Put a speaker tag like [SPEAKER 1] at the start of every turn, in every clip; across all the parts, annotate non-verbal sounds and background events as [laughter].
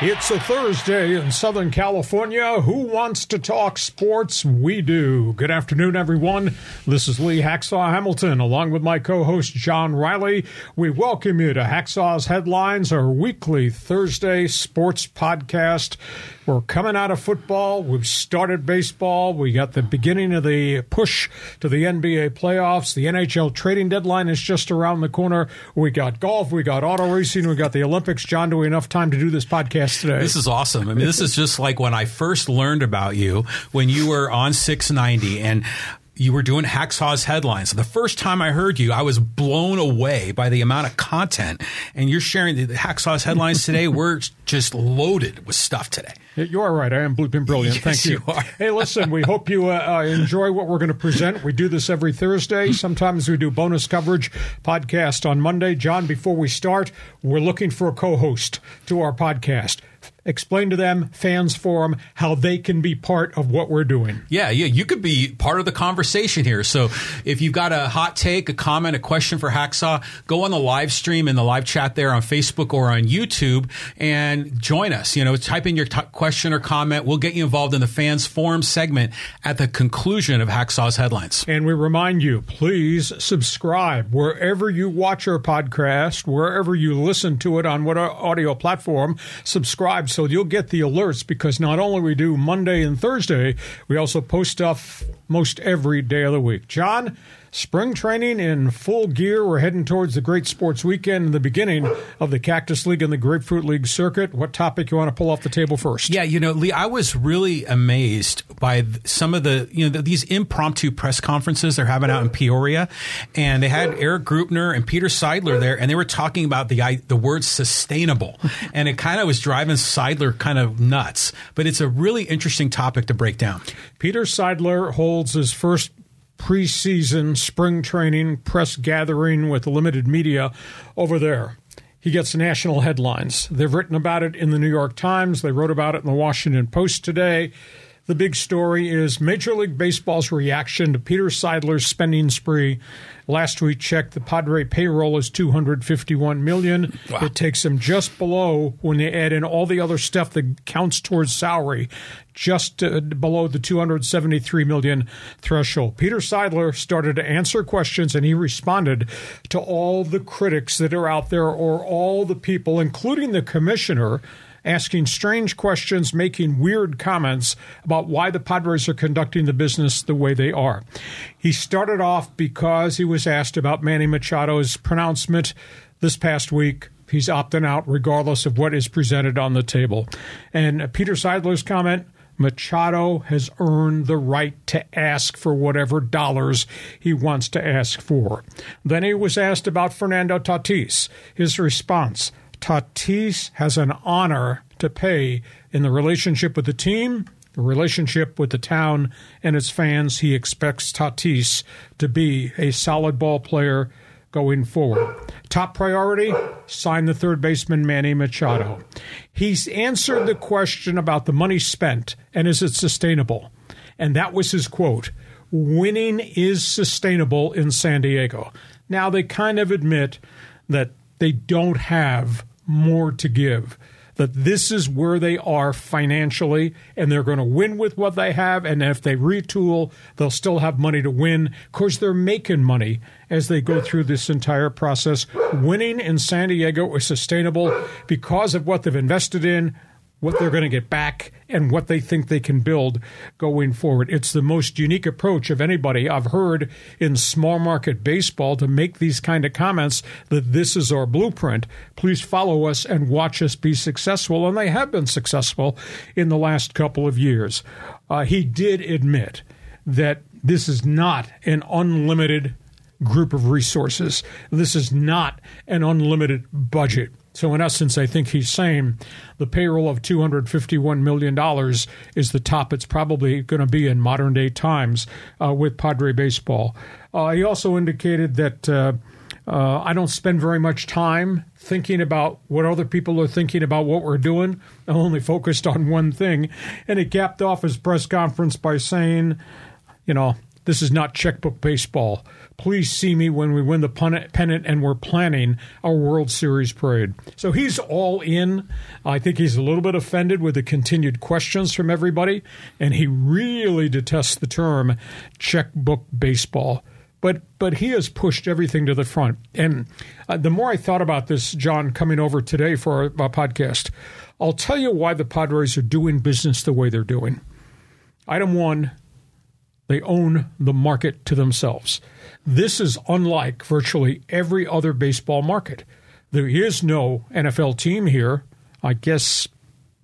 [SPEAKER 1] It's a Thursday in Southern California. Who wants to talk sports? We do. Good afternoon, everyone. This is Lee Hacksaw Hamilton, along with my co host John Riley. We welcome you to Hacksaw's Headlines, our weekly Thursday sports podcast. We're coming out of football. We've started baseball. We got the beginning of the push to the NBA playoffs. The NHL trading deadline is just around the corner. We got golf. We got auto racing. We got the Olympics. John, do we enough time to do this podcast today?
[SPEAKER 2] This is awesome. I mean, this is just like when I first learned about you when you were on 690 and you were doing Hacksaw's headlines. The first time I heard you, I was blown away by the amount of content. And you're sharing the Hacksaw's headlines today. [laughs] we're just loaded with stuff today.
[SPEAKER 1] You are right. I am been brilliant.
[SPEAKER 2] Yes,
[SPEAKER 1] Thank you.
[SPEAKER 2] you
[SPEAKER 1] hey, listen, we hope you uh, uh, enjoy what we're going to present. We do this every Thursday. [laughs] Sometimes we do bonus coverage podcast on Monday. John, before we start, we're looking for a co host to our podcast explain to them, fans forum, how they can be part of what we're doing.
[SPEAKER 2] Yeah, yeah, you could be part of the conversation here. So if you've got a hot take, a comment, a question for Hacksaw, go on the live stream in the live chat there on Facebook or on YouTube and join us. You know, type in your t- question or comment. We'll get you involved in the fans forum segment at the conclusion of Hacksaw's headlines.
[SPEAKER 1] And we remind you, please subscribe wherever you watch our podcast, wherever you listen to it on what uh, audio platform. Subscribe so you'll get the alerts because not only we do Monday and Thursday, we also post stuff most every day of the week. John, Spring training in full gear. We're heading towards the great sports weekend and the beginning of the Cactus League and the Grapefruit League circuit. What topic you want to pull off the table first?
[SPEAKER 2] Yeah, you know, Lee, I was really amazed by some of the, you know, these impromptu press conferences they're having out in Peoria. And they had Erik Greupner and Peter Seidler there, and they were talking about the, the word sustainable. [laughs] And it kind of was driving Seidler kind of nuts. But it's a really interesting topic to break down.
[SPEAKER 1] Peter Seidler holds his first preseason spring training press gathering with limited media over there. He gets national headlines. They've written about it in the New York Times. They wrote about it in the Washington Post today. The big story is Major League Baseball's reaction to Peter Seidler's spending spree. Last we checked, the Padre payroll is 251 million. Wow. It takes them just below when they add in all the other stuff that counts towards salary, just uh, below the 273 million threshold. Peter Seidler started to answer questions and he responded to all the critics that are out there or all the people, including the commissioner asking strange questions, making weird comments about why the Padres are conducting the business the way they are. He started off because he was asked about Manny Machado's pronouncement this past week. He's opting out regardless of what is presented on the table. And Peter Seidler's comment Machado has earned the right to ask for whatever dollars he wants to ask for. Then he was asked about Fernando Tatis. His response Tatis has an honor to pay in the relationship with the team, the relationship with the town and its fans. He expects Tatis to be a solid ball player going forward. Top priority sign the third baseman Manny Machado. He's answered the question about the money spent and is it sustainable? And that was his quote winning is sustainable in San Diego. Now, they kind of admit that they don't have more to give. That this is where they are financially, and they're going to win with what they have. And if they retool, they'll still have money to win. Of course, they're making money as they go through this entire process. Winning in San Diego is sustainable because of what they've invested in, what they're going to get back and what they think they can build going forward. It's the most unique approach of anybody I've heard in small market baseball to make these kind of comments that this is our blueprint. Please follow us and watch us be successful. And they have been successful in the last couple of years. Uh, he did admit that this is not an unlimited group of resources. This is not an unlimited budget. So, in essence, I think he's saying the payroll of $251 million is the top it's probably going to be in modern day times uh, with Padre Baseball. Uh, he also indicated that. Uh, Uh, I don't spend very much time thinking about what other people are thinking about what we're doing. I'm only focused on one thing. And he capped off his press conference by saying, you know, this is not checkbook baseball. Please see me when we win the pennant and we're planning our World Series parade. So he's all in. I think he's a little bit offended with the continued questions from everybody, and he really detests the term checkbook baseball but but he has pushed everything to the front. And uh, the more I thought about this, John, coming over today for our, our, podcast, I'll tell you why the Padres are doing business the way they're doing. Item one, they own the market to themselves. This is unlike virtually every other baseball market. There is no NFL team here. I guess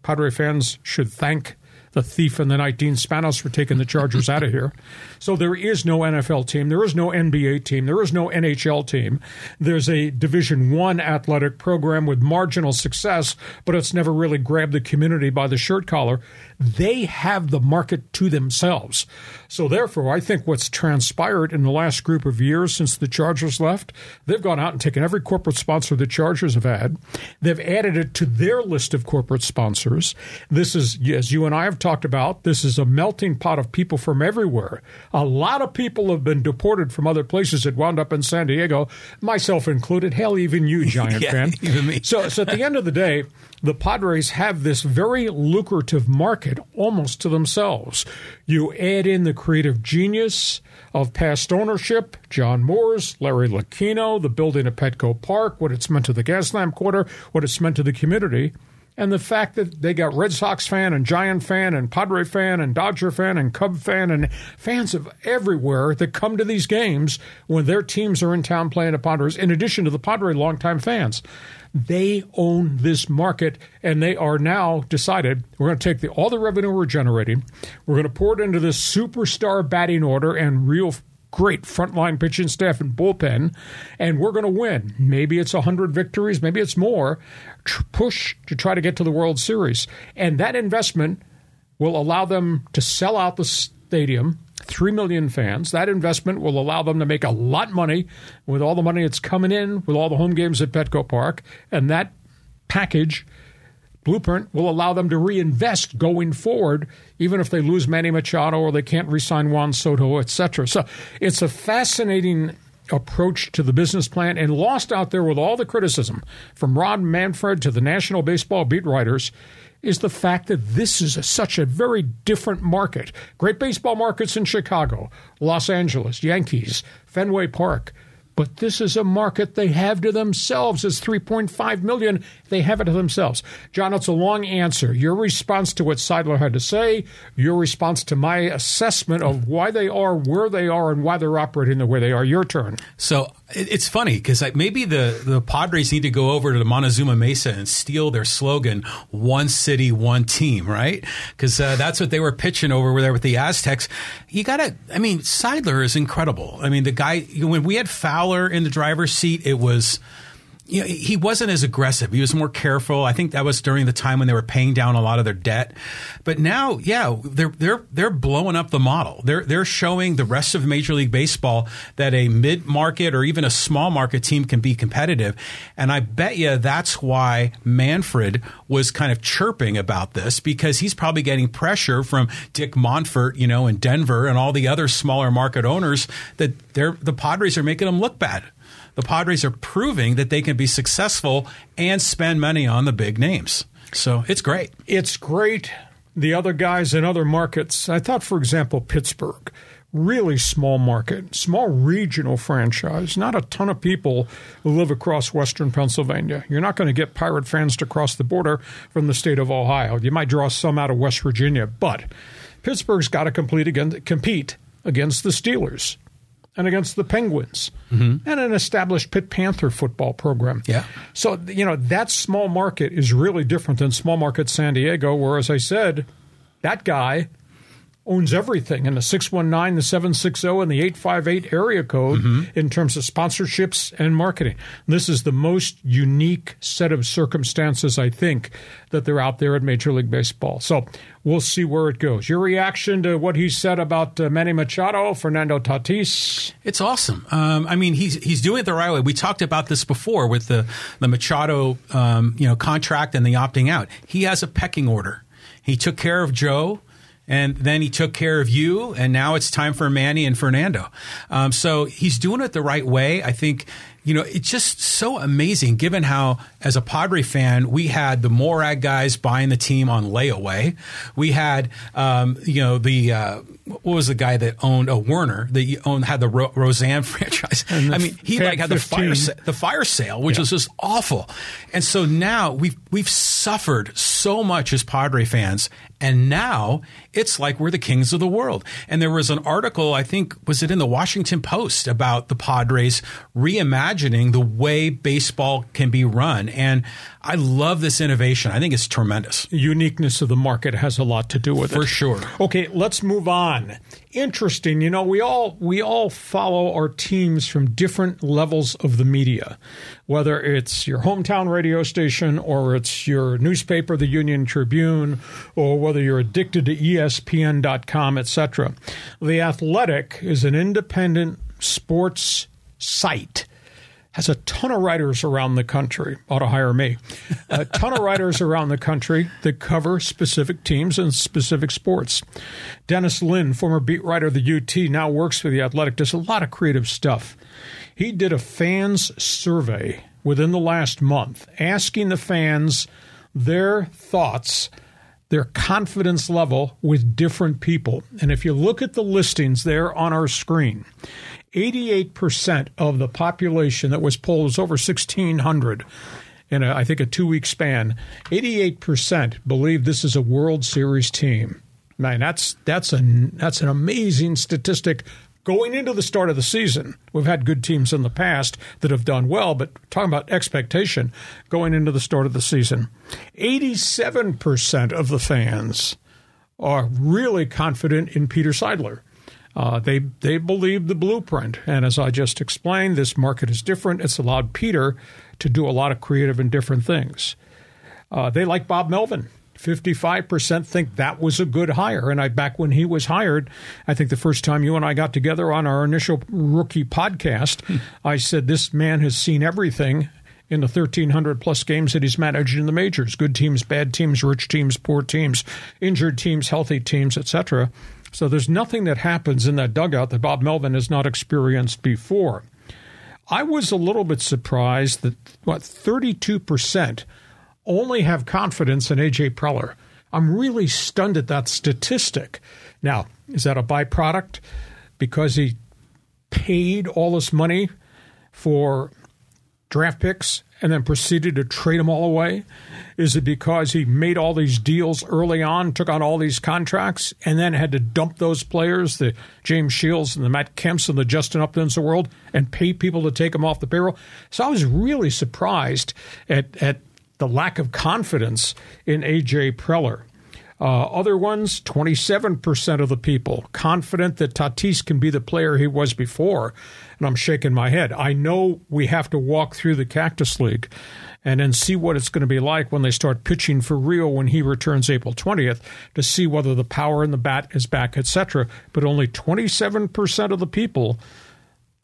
[SPEAKER 1] Padre fans should thank the thief in the 19 Spanos for taking the Chargers out of here. So there is no NFL team. There is no NBA team. There is no NHL team. There's a Division One athletic program with marginal success, but it's never really grabbed the community by the shirt collar. They have the market to themselves. So therefore, I think what's transpired in the last group of years since the Chargers left, they've gone out and taken every corporate sponsor the Chargers have had. They've added it to their list of corporate sponsors. This is, as you and I have talked about, this is a melting pot of people from everywhere. A lot of people have been deported from other places that wound up in San Diego, myself included. Hell, even you, [laughs] Giant
[SPEAKER 2] yeah,
[SPEAKER 1] fan.
[SPEAKER 2] Even me.
[SPEAKER 1] so, so at the end of the day, the Padres have this very lucrative market almost to themselves. You add in the creative genius of past ownership, John Moores, Larry Lucchino, the building of Petco Park, what it's meant to the Gaslamp Quarter, what it's meant to the community – and the fact that they got Red Sox fan and Giant fan and Padre fan and Dodger fan and Cub fan and fans of everywhere that come to these games when their teams are in town playing the Padres, in addition to the Padre longtime fans. They own this market, and they are now decided we're going to take the, all the revenue we're generating, we're going to pour it into this superstar batting order and real great frontline pitching staff and bullpen, and we're going to win. Maybe it's 100 victories, maybe it's more. Push to try to get to the World Series. And that investment will allow them to sell out the stadium 3 million fans. That investment will allow them to make a lot of money with all the money that's coming in with all the home games at Petco Park. And that package blueprint will allow them to reinvest going forward, even if they lose Manny Machado or they can't re-sign Juan Soto, etc. So it's a fascinating approach to the business plan and lost out there with all the criticism from Rob Manfred to the National Baseball beat writers is the fact that this is a, such a very different market. Great baseball markets in Chicago, Los Angeles, Yankees, Fenway Park, but this is a market they have to themselves. It's 3.5 million. They have it to themselves. John, it's a long answer. Your response to what Seidler had to say, your response to my assessment of why they are where they are and why they're operating the way they are. Your turn.
[SPEAKER 2] So it's funny because maybe the, the Padres need to go over to the Montezuma Mesa and steal their slogan, one city, one team, right? Because uh, that's what they were pitching over there with the Aztecs. You got to, I mean, Seidler is incredible. I mean, the guy, when we had Fowler in the driver's seat, it was you know, he wasn't as aggressive. He was more careful. I think that was during the time when they were paying down a lot of their debt. But now, yeah, they're they're they're blowing up the model. They're they're showing the rest of Major League Baseball that a mid market or even a small market team can be competitive. And I bet you that's why Manfred was kind of chirping about this because he's probably getting pressure from Dick Monfort, you know, in Denver and all the other smaller market owners that they're the Padres are making them look bad the Padres are proving that they can be successful and spend money on the big names. So it's great.
[SPEAKER 1] It's great. The other guys in other markets, I thought, for example, Pittsburgh, really small market, small regional franchise, not a ton of people live across western Pennsylvania. You're not going to get Pirate fans to cross the border from the state of Ohio. You might draw some out of West Virginia, but Pittsburgh's got to against, compete against the Steelers and against the Penguins mm-hmm. and an established Pitt Panther football program.
[SPEAKER 2] Yeah.
[SPEAKER 1] So, you know, that small market is really different than small market San Diego, where, as I said, that guy owns everything in the 619, the 760, and the 858 area code
[SPEAKER 2] Mm-hmm.
[SPEAKER 1] in terms of sponsorships and marketing. This is the most unique set of circumstances, I think, that they're out there at Major League Baseball. So we'll see where it goes. Your reaction to what he said about uh, Manny Machado, Fernando Tatis?
[SPEAKER 2] It's awesome. Um, I mean, he's he's doing it the right way. We talked about this before with the the Machado, um, you know, contract and the opting out. He has a pecking order. He took care of Joe. And then he took care of you, and now it's time for Manny and Fernando. Um, so he's doing it the right way. I think, you know, it's just so amazing given how, as a Padre fan, we had the Moorad guys buying the team on layaway. We had, um, you know, the, uh, what was the guy that owned, oh, Werner, that owned, had the Ro- Roseanne [laughs] franchise. I mean, he like had the fire, sa- the fire sale, which
[SPEAKER 1] Yeah.
[SPEAKER 2] was just awful. And so now we've, we've suffered so much as Padre fans. And now it's like we're the kings of the world. And there was an article, I think, was it in the Washington Post about the Padres reimagining the way baseball can be run. And I love this innovation. I think it's tremendous.
[SPEAKER 1] uniqueness of the market has a lot to do with it.
[SPEAKER 2] For sure.
[SPEAKER 1] Okay, let's move on. Interesting. You know, we all we all follow our teams from different levels of the media, whether it's your hometown radio station or it's your newspaper, the Union Tribune, or whether you're addicted to ESPN.com, etc. The Athletic is an independent sports site has a ton of writers around the country. Ought to hire me. A ton of writers around the country that cover specific teams and specific sports. Dennis Lin, former beat writer of the UT, now works for the Athletic, does a lot of creative stuff. He did a fans survey within the last month, asking the fans their thoughts their confidence level with different people. And if you look at the listings there on our screen, 88% of the population that was polled was over 1,600 in, a, I think, a two week span. 88% believe this is a World Series team. Man, that's, that's, an, that's an amazing statistic going into the start of the season. We've had good teams in the past that have done well, but talking about expectation going into the start of the season, 87% of the fans are really confident in Peter Seidler. Uh, they they believe the blueprint, and as I just explained, this market is different. It's allowed Peter to do a lot of creative and different things. Uh, they like Bob Melvin. 55% think that was a good hire. And I back when he was hired, I think the first time you and I got together on our initial rookie podcast, hmm. I said this man has seen everything in the 1300 plus games that he's managed in the majors. Good teams, bad teams, rich teams, poor teams, injured teams, healthy teams, etc. So there's nothing that happens in that dugout that Bob Melvin has not experienced before. I was a little bit surprised that what 32% only have confidence in AJ Preller. I'm really stunned at that statistic. Now, is that a byproduct because he paid all this money for draft picks and then proceeded to trade them all away? Is it because he made all these deals early on, took on all these contracts, and then had to dump those players, the James Shields and the Matt Kemps and the Justin Uptons of the world, and pay people to take them off the payroll? So I was really surprised at, at the lack of confidence in AJ Preller. Uh, other ones, 27% of the people confident that Tatis can be the player he was before. And I'm shaking my head. I know we have to walk through the Cactus League and then see what it's going to be like when they start pitching for real when he returns April 20th to see whether the power in the bat is back, etc. But only 27% of the people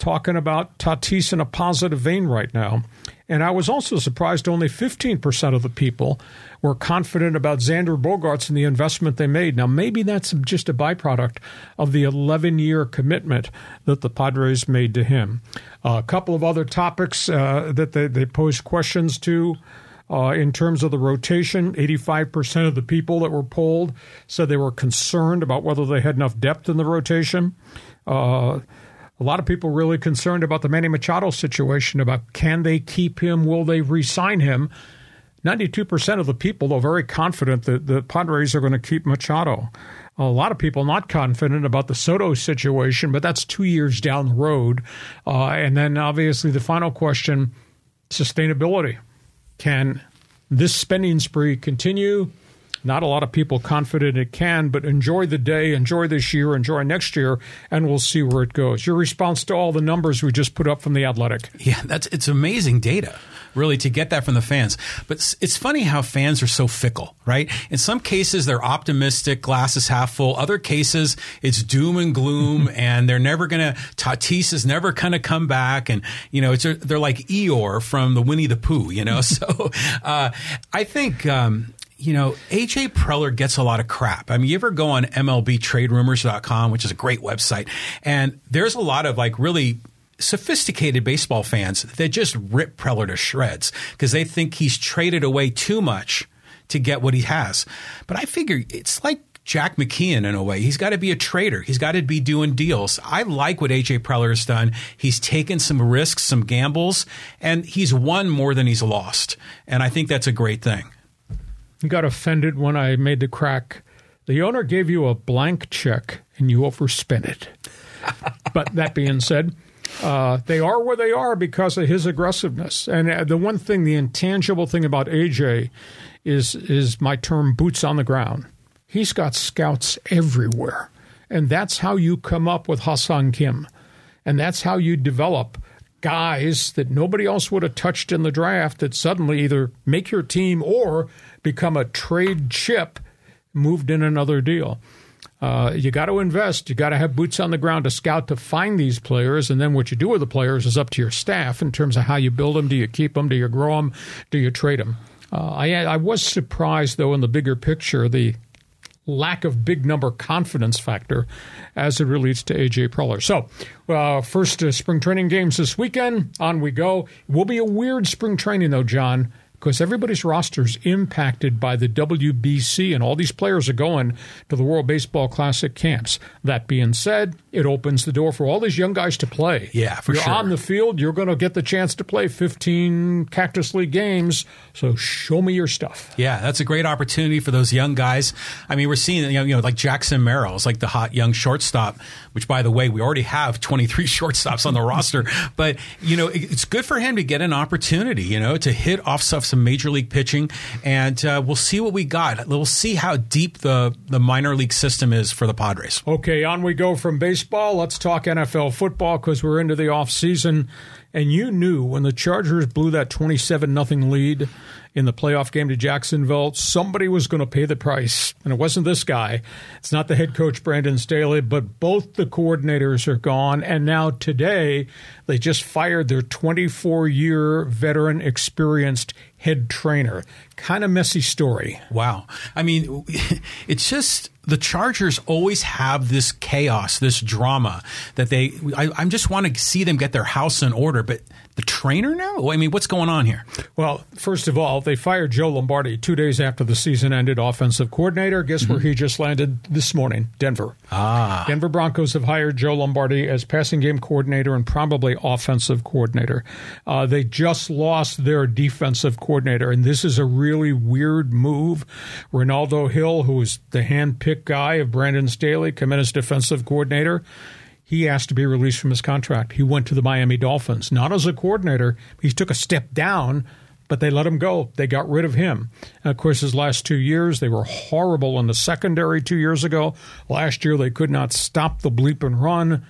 [SPEAKER 1] talking about Tatis in a positive vein right now. And I was also surprised only 15% of the people were confident about Xander Bogaerts and the investment they made. Now, maybe that's just a byproduct of the 11 year commitment that the Padres made to him. Uh, a couple of other topics uh, that they, they posed questions to. Uh, in terms of the rotation, 85% of the people that were polled said they were concerned about whether they had enough depth in the rotation. Uh, a lot of people really concerned about the Manny Machado situation about can they keep him, will they re-sign him? 92% of the people are very confident that the Padres are going to keep Machado. A lot of people not confident about the Soto situation, but that's two years down the road. Uh, and then obviously the final question sustainability. Can this spending spree continue? Not a lot of people confident it can, but enjoy the day, enjoy this year, enjoy next year, and we'll see where it goes. Your response to all the numbers we just put up from the Athletic.
[SPEAKER 2] Yeah, that's it's amazing data really to get that from the fans. But it's funny how fans are so fickle, right? In some cases, they're optimistic, glasses half full. Other cases, it's doom and gloom, [laughs] and they're never going to. Tatis is never going to come back, and you know, it's they're like Eeyore from the Winnie the Pooh, you know. [laughs] so uh, I think. Um, you know, AJ Preller gets a lot of crap. I mean, you ever go on MLBTradeRumors.com, which is a great website, and there's a lot of like really sophisticated baseball fans that just rip Preller to shreds because they think he's traded away too much to get what he has. But I figure it's like Jack McKeon in a way. He's got to be a trader. He's got to be doing deals. I like what AJ Preller has done. He's taken some risks, some gambles, and he's won more than he's lost. And I think that's a great thing.
[SPEAKER 1] Got offended when I made the crack. The owner gave you a blank check and you overspent it. [laughs] but that being said, uh, they are where they are because of his aggressiveness. And uh, the one thing, the intangible thing about AJ is is my term boots on the ground. He's got scouts everywhere. And that's how you come up with Ha-Seong Kim. And that's how you develop guys that nobody else would have touched in the draft that suddenly either make your team or become a trade chip moved in another deal. Uh, you got to invest. You got to have boots on the ground to scout to find these players, and then what you do with the players is up to your staff in terms of how you build them. Do you keep them? Do you grow them? Do you trade them? Uh, I I was surprised though in the bigger picture the lack of big number confidence factor as it relates to AJ Preller. So, uh, first uh, spring training games this weekend. On we go. It will be a weird spring training though, John because everybody's roster is impacted by the WBC, and all these players are going to the World Baseball Classic camps. That being said, it opens the door for all these young guys to play.
[SPEAKER 2] Yeah, for sure.
[SPEAKER 1] you're on the field, you're going to get the chance to play 15 Cactus League games. So show me your stuff.
[SPEAKER 2] Yeah, that's a great opportunity for those young guys. I mean, we're seeing you know, you know like Jackson Merrill's like the hot young shortstop, which by the way, we already have 23 [laughs] shortstops on the roster. But you know, it's good for him to get an opportunity, you know, to hit off stuff some major league pitching, and uh, we'll see what we got. We'll see how deep the the minor league system is for the Padres.
[SPEAKER 1] Okay, on we go from baseball. Let's talk NFL football because we're into the off season, and you knew when the Chargers blew that twenty-seven nothing lead in the playoff game to Jacksonville, somebody was going to pay the price. And it wasn't this guy. It's not the head coach, Brandon Staley, but both the coordinators are gone. And now today, they just fired their 24 year veteran, experienced head trainer. Kind of messy story.
[SPEAKER 2] Wow. I mean, [laughs] it's just the Chargers always have this chaos, this drama that they. I, I just want to see them get their house in order, but the trainer now? I mean, what's going on here?
[SPEAKER 1] Well, first of all, they fired Joe Lombardi two days after the season ended, offensive coordinator. Guess mm-hmm. where he just landed this morning? Denver.
[SPEAKER 2] Ah.
[SPEAKER 1] Denver Broncos have hired Joe Lombardi as passing game coordinator and probably offensive coordinator. Uh, they just lost their defensive coordinator, and this is a really weird move. Renaldo Hill, who is the hand-picked guy of Brandon Staley, come in as defensive coordinator he asked to be released from his contract. He went to the Miami Dolphins, not as a coordinator. He took a step down, but they let him go. They got rid of him. And of course, his last two years, they were horrible in the secondary two years ago. Last year, they could not stop the bleep and run.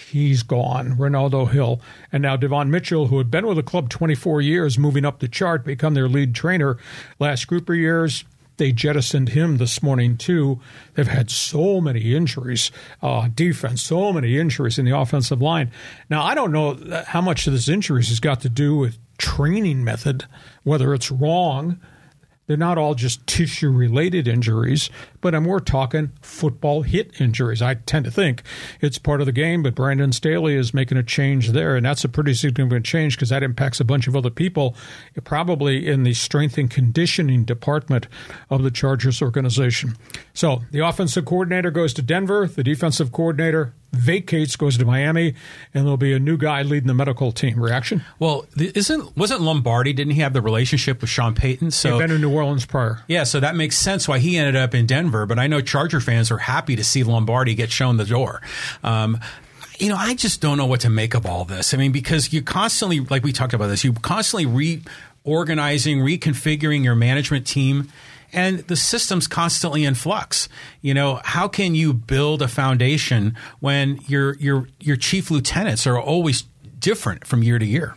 [SPEAKER 1] He's gone, Renaldo Hill. And now Devon Mitchell, who had been with the club 24 years, moving up the chart, become their lead trainer last group of years they jettisoned him this morning too. They've had so many injuries, uh, defense, so many injuries in the offensive line. Now I don't know how much of this injuries has got to do with training method, whether it's wrong they're not all just tissue related injuries, but I'm more talking football hit injuries. I tend to think it's part of the game, but Brandon Staley is making a change there, and that's a pretty significant change because that impacts a bunch of other people, probably in the strength and conditioning department of the Chargers organization. So the offensive coordinator goes to Denver, the defensive coordinator vacates, goes to Miami, and there'll be a new guy leading the medical team. Reaction?
[SPEAKER 2] Well, isn't wasn't Lombardi? Didn't he have the relationship with Sean Payton?
[SPEAKER 1] So He'd been in New Orleans prior.
[SPEAKER 2] Yeah, so that makes sense why he ended up in Denver. But I know Charger fans are happy to see Lombardi get shown the door. Um, you know, I just don't know what to make of all this. I mean, because you constantly, like we talked about this, you constantly reorganizing, reconfiguring your management team and the system's constantly in flux. You know, how can you build a foundation when your your your chief lieutenants are always different from year to year?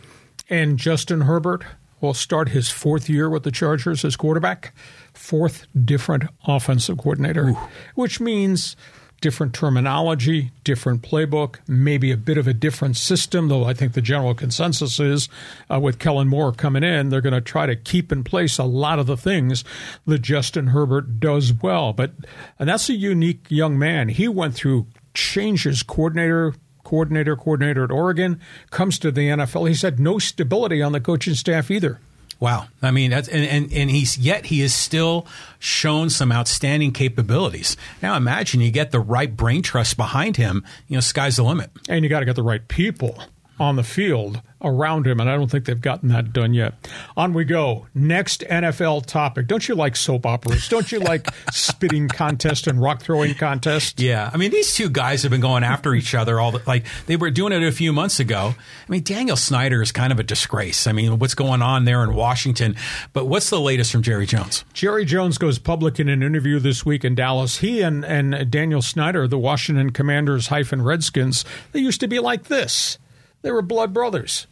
[SPEAKER 1] And Justin Herbert will start his fourth year with the Chargers as quarterback, fourth different offensive coordinator, Ooh. which means different terminology, different playbook, maybe a bit of a different system, though I think the general consensus is uh, with Kellen Moore coming in, they're going to try to keep in place a lot of the things that Justin Herbert does well. But and that's a unique young man. He went through changes coordinator coordinator, coordinator at Oregon, comes to the NFL. He's had no stability on the coaching staff either.
[SPEAKER 2] Wow. I mean, that's, and, and, and he's yet he has still shown some outstanding capabilities. Now imagine you get the right brain trust behind him, you know, sky's the limit.
[SPEAKER 1] And you got to get the right people on the field around him, and I don't think they've gotten that done yet. On we go. Next NFL topic. Don't you like soap operas? Don't you like [laughs] spitting contest and rock throwing contest?
[SPEAKER 2] Yeah, I mean these two guys have been going after each other all the, like they were doing it a few months ago. I mean Daniel Snyder is kind of a disgrace. I mean what's going on there in Washington? But what's the latest from Jerry Jones?
[SPEAKER 1] Jerry Jones goes public in an interview this week in Dallas. He and and Daniel Snyder, the Washington Commanders hyphen Redskins, they used to be like this. They were blood brothers.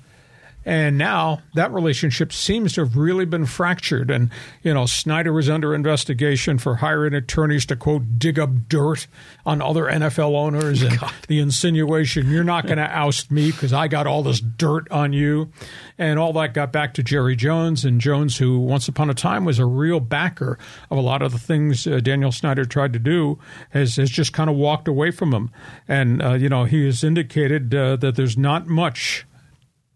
[SPEAKER 1] And now that relationship seems to have really been fractured. And, you know, Snyder was under investigation for hiring attorneys to, quote, dig up dirt on other NFL owners. And God. the insinuation, you're not going [laughs] to oust me because I got all this dirt on you. And all that got back to Jerry Jones. And Jones, who once upon a time was a real backer of a lot of the things uh, Daniel Snyder tried to do, has, has just kind of walked away from him. And, uh, you know, he has indicated uh, that there's not much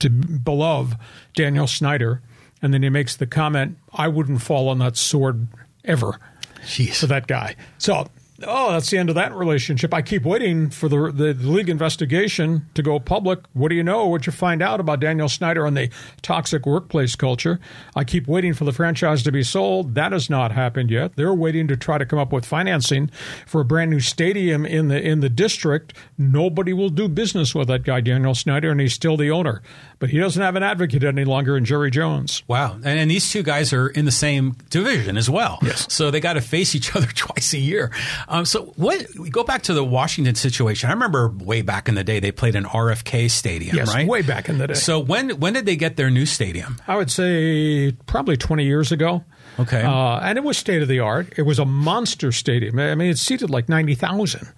[SPEAKER 1] to beloved Daniel Snyder, and then he makes the comment, "I wouldn't fall on that sword ever."
[SPEAKER 2] Jeez.
[SPEAKER 1] For that guy. So oh, that's the end of that relationship. I keep waiting for the, the league investigation to go public. What do you know? What you find out about Daniel Snyder and the toxic workplace culture? I keep waiting for the franchise to be sold. That has not happened yet. They're waiting to try to come up with financing for a brand new stadium in the in the district. Nobody will do business with that guy, Daniel Snyder, and he's still the owner. But he doesn't have an advocate any longer in Jerry Jones.
[SPEAKER 2] Wow. And, and these two guys are in the same division as well.
[SPEAKER 1] Yes.
[SPEAKER 2] So they got to face each [laughs] other twice a year. Um, so what? We go back to the Washington situation. I remember way back in the day they played in RFK Stadium,
[SPEAKER 1] yes,
[SPEAKER 2] right?
[SPEAKER 1] Way back in the day.
[SPEAKER 2] So when when did they get their new stadium?
[SPEAKER 1] I would say probably twenty years ago.
[SPEAKER 2] Okay.
[SPEAKER 1] Uh, and it was state of the art. It was a monster stadium. I mean, it seated like ninety thousand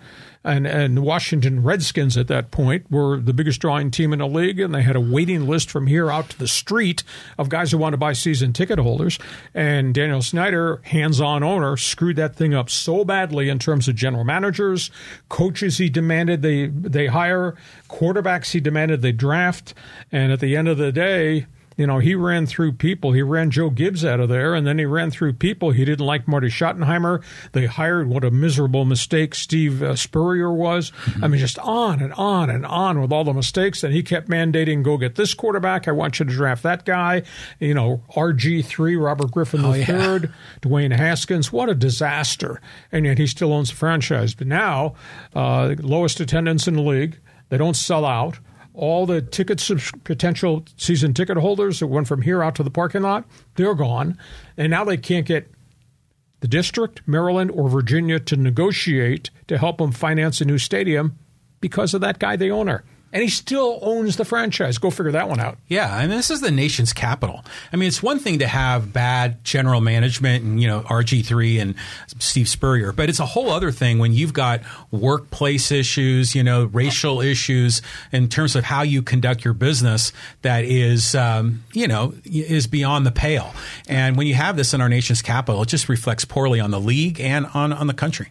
[SPEAKER 1] and and Washington Redskins at that point were the biggest drawing team in the league, and they had a waiting list from here out to the street of guys who wanted to buy season ticket holders. And Daniel Snyder, hands-on owner, screwed that thing up so badly in terms of general managers, coaches he demanded they they hire, quarterbacks he demanded they draft, and at the end of the day you know, he ran through people. He ran Joe Gibbs out of there, and then he ran through people. He didn't like Marty Schottenheimer. They hired what a miserable mistake Steve uh, Spurrier was. Mm-hmm. I mean, just on and on and on with all the mistakes. And he kept mandating, go get this quarterback. I want you to draft that guy. You know, RG3, Robert Griffin III, oh, yeah. Dwayne Haskins. What a disaster. And yet he still owns the franchise. But now, uh, lowest attendance in the league. They don't sell out all the tickets potential season ticket holders that went from here out to the parking lot, they're gone. And now they can't get the district, Maryland, or Virginia to negotiate to help them finance a new stadium because of that guy, the owner and he still owns the franchise. Go figure that one out.
[SPEAKER 2] Yeah, I mean, this is the nation's capital. I mean, it's one thing to have bad general management and you know RG three and Steve Spurrier, but it's a whole other thing when you've got workplace issues, you know, racial issues in terms of how you conduct your business that is, um, you know, is beyond the pale. And when you have this in our nation's capital, it just reflects poorly on the league and on on the country.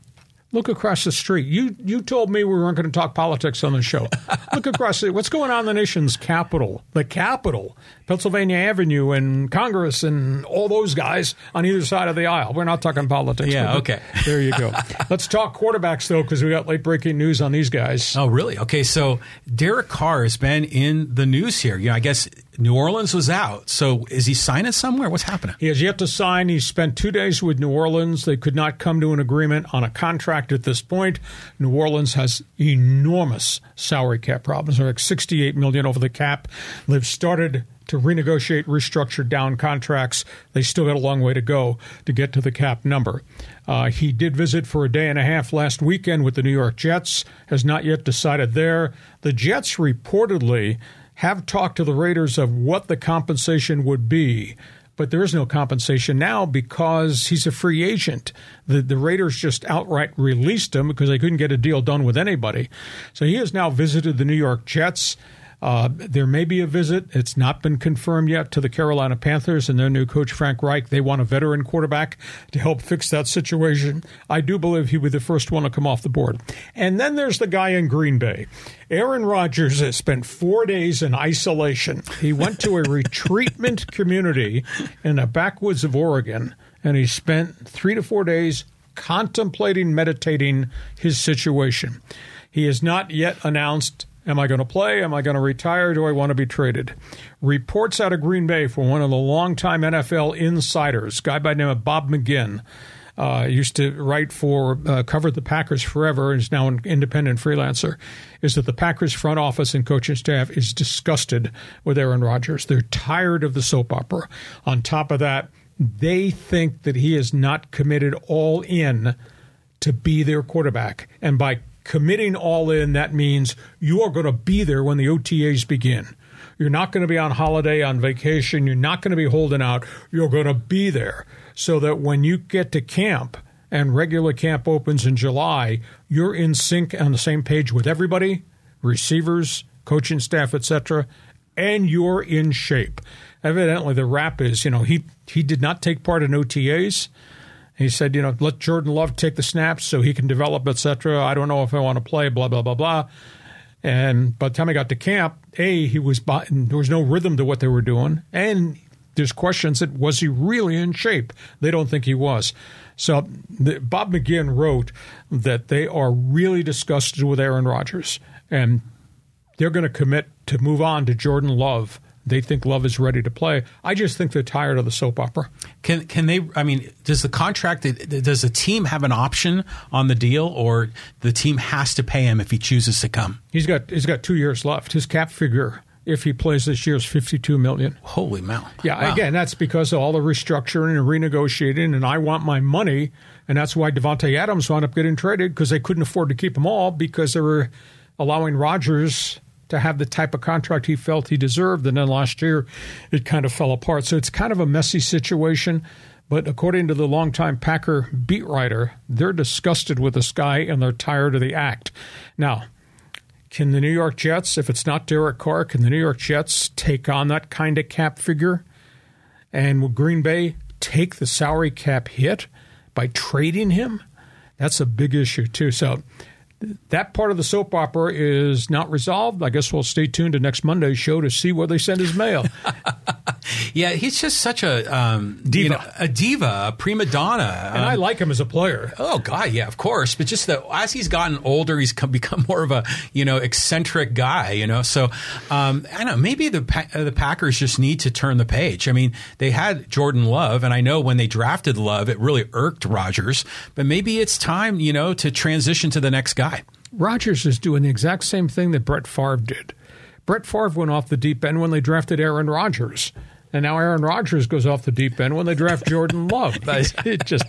[SPEAKER 1] Look across the street. You you told me we weren't going to talk politics on the show. [laughs] Look across the street. what's going on in the nation's capital, the capital, Pennsylvania Avenue, and Congress, and all those guys on either side of the aisle. We're not talking politics.
[SPEAKER 2] Yeah, okay. [laughs]
[SPEAKER 1] There you go. [laughs] Let's talk quarterbacks though, because we got late breaking news on these guys.
[SPEAKER 2] Oh, really? Okay, so Derek Carr has been in the news here. You know, I guess New Orleans was out. So is he signing somewhere? What's happening?
[SPEAKER 1] He has yet to sign. He spent two days with New Orleans. They could not come to an agreement on a contract at this point. New Orleans has enormous salary cap problems. They're like 68 million over the cap. They've started to renegotiate, restructure down contracts. They still got a long way to go to get to the cap number. Uh, he did visit for a day and a half last weekend with the New York Jets, has not yet decided there. The Jets reportedly have talked to the Raiders of what the compensation would be but there is no compensation now because he's a free agent. The the Raiders just outright released him because they couldn't get a deal done with anybody. So he has now visited the New York Jets. Uh, there may be a visit. It's not been confirmed yet to the Carolina Panthers and their new coach, Frank Reich. They want a veteran quarterback to help fix that situation. I do believe he will be the first one to come off the board. And then there's the guy in Green Bay. Aaron Rodgers has spent four days in isolation. He went to a [laughs] retreatment community in the backwoods of Oregon, and he spent three to four days contemplating, meditating his situation. He has not yet announced Am I going to play? Am I going to retire? Do I want to be traded? Reports out of Green Bay from one of the longtime NFL insiders, guy by the name of Bob McGinn, uh, used to write for, uh, covered the Packers forever, and is now an independent freelancer, is that the Packers front office and coaching staff is disgusted with Aaron Rodgers. They're tired of the soap opera. On top of that, they think that he is not committed all in to be their quarterback. And by committing all in, that means you are going to be there when the OTAs begin. You're not going to be on holiday, on vacation. You're not going to be holding out. You're going to be there so that when you get to camp and regular camp opens in July, you're in sync on the same page with everybody, receivers, coaching staff, etc., and you're in shape. Evidently, the rap is, you know, he he did not take part in OTAs. He said, you know, let Jordan Love take the snaps so he can develop, etc. I don't know if I want to play, blah blah blah blah. And by the time I got to camp, a he was there was no rhythm to what they were doing, and there's questions that was he really in shape? They don't think he was. So the, Bob McGinn wrote that they are really disgusted with Aaron Rodgers, and they're going to commit to move on to Jordan Love they think Love is ready to play. I just think they're tired of the soap opera.
[SPEAKER 2] Can can they? I mean, does the contract? Does the team have an option on the deal, or the team has to pay him if he chooses to come?
[SPEAKER 1] He's got he's got two years left. His cap figure if he plays this year is 52 million.
[SPEAKER 2] Holy mow.
[SPEAKER 1] Yeah,
[SPEAKER 2] wow.
[SPEAKER 1] again, that's because of all the restructuring and renegotiating and I want my money and that's why Davante Adams wound up getting traded because they couldn't afford to keep them all because they were allowing Rodgers to have the type of contract he felt he deserved. And then last year, it kind of fell apart. So it's kind of a messy situation. But according to the longtime Packer beat writer, they're disgusted with this guy and they're tired of the act. Now, can the New York Jets, if it's not Derek Carr, can the New York Jets take on that kind of cap figure? And will Green Bay take the salary cap hit by trading him? That's a big issue, too. So that part of the soap opera is not resolved. I guess we'll stay tuned to next Monday's show to see where they send his mail. [laughs]
[SPEAKER 2] yeah, he's just such a um,
[SPEAKER 1] diva, you
[SPEAKER 2] know, a diva, a prima donna,
[SPEAKER 1] and um, I like him as a player.
[SPEAKER 2] Oh God, yeah, of course. But just that as he's gotten older, he's [laughs] become more of a you know eccentric guy. You know, so um, I don't know. Maybe the the Packers just need to turn the page. I mean, they had Jordan Love, and I know when they drafted Love, it really irked Rodgers. But maybe it's time, you know, to transition to the next guy guy.
[SPEAKER 1] Rodgers is doing the exact same thing that Brett Favre did. Brett Favre went off the deep end when they drafted Aaron Rodgers. And now Aaron Rodgers goes off the deep end when they draft Jordan Love. [laughs] [laughs] It just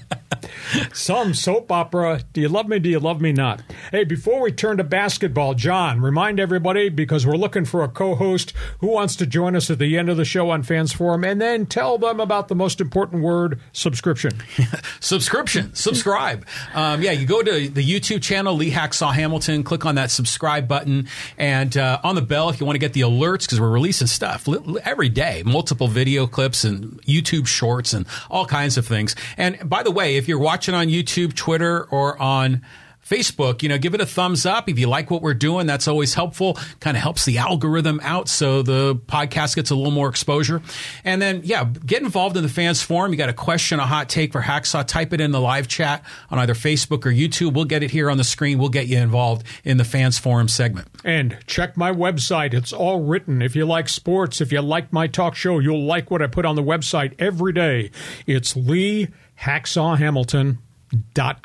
[SPEAKER 1] some soap opera. Do you love me? Do you love me not? Hey, before we turn to basketball, John, remind everybody because we're looking for a co-host who wants to join us at the end of the show on Fans Forum, and then tell them about the most important word: subscription. [laughs]
[SPEAKER 2] subscription. Subscribe. Um, yeah, you go to the YouTube channel Lee Hacksaw Hamilton. Click on that subscribe button, and uh, on the bell if you want to get the alerts because we're releasing stuff every day, multiple video clips and YouTube shorts and all kinds of things. And by the way, if you're watching on YouTube, Twitter, or on Facebook, you know, give it a thumbs up. If you like what we're doing, that's always helpful. Kind of helps the algorithm out so the podcast gets a little more exposure. And then, yeah, get involved in the fans forum. You got a question, a hot take for Hacksaw, type it in the live chat on either Facebook or YouTube. We'll get it here on the screen. We'll get you involved in the fans forum segment.
[SPEAKER 1] And check my website. It's all written. If you like sports, if you like my talk show, you'll like what I put on the website every day. It's Lee Hacksaw Hamilton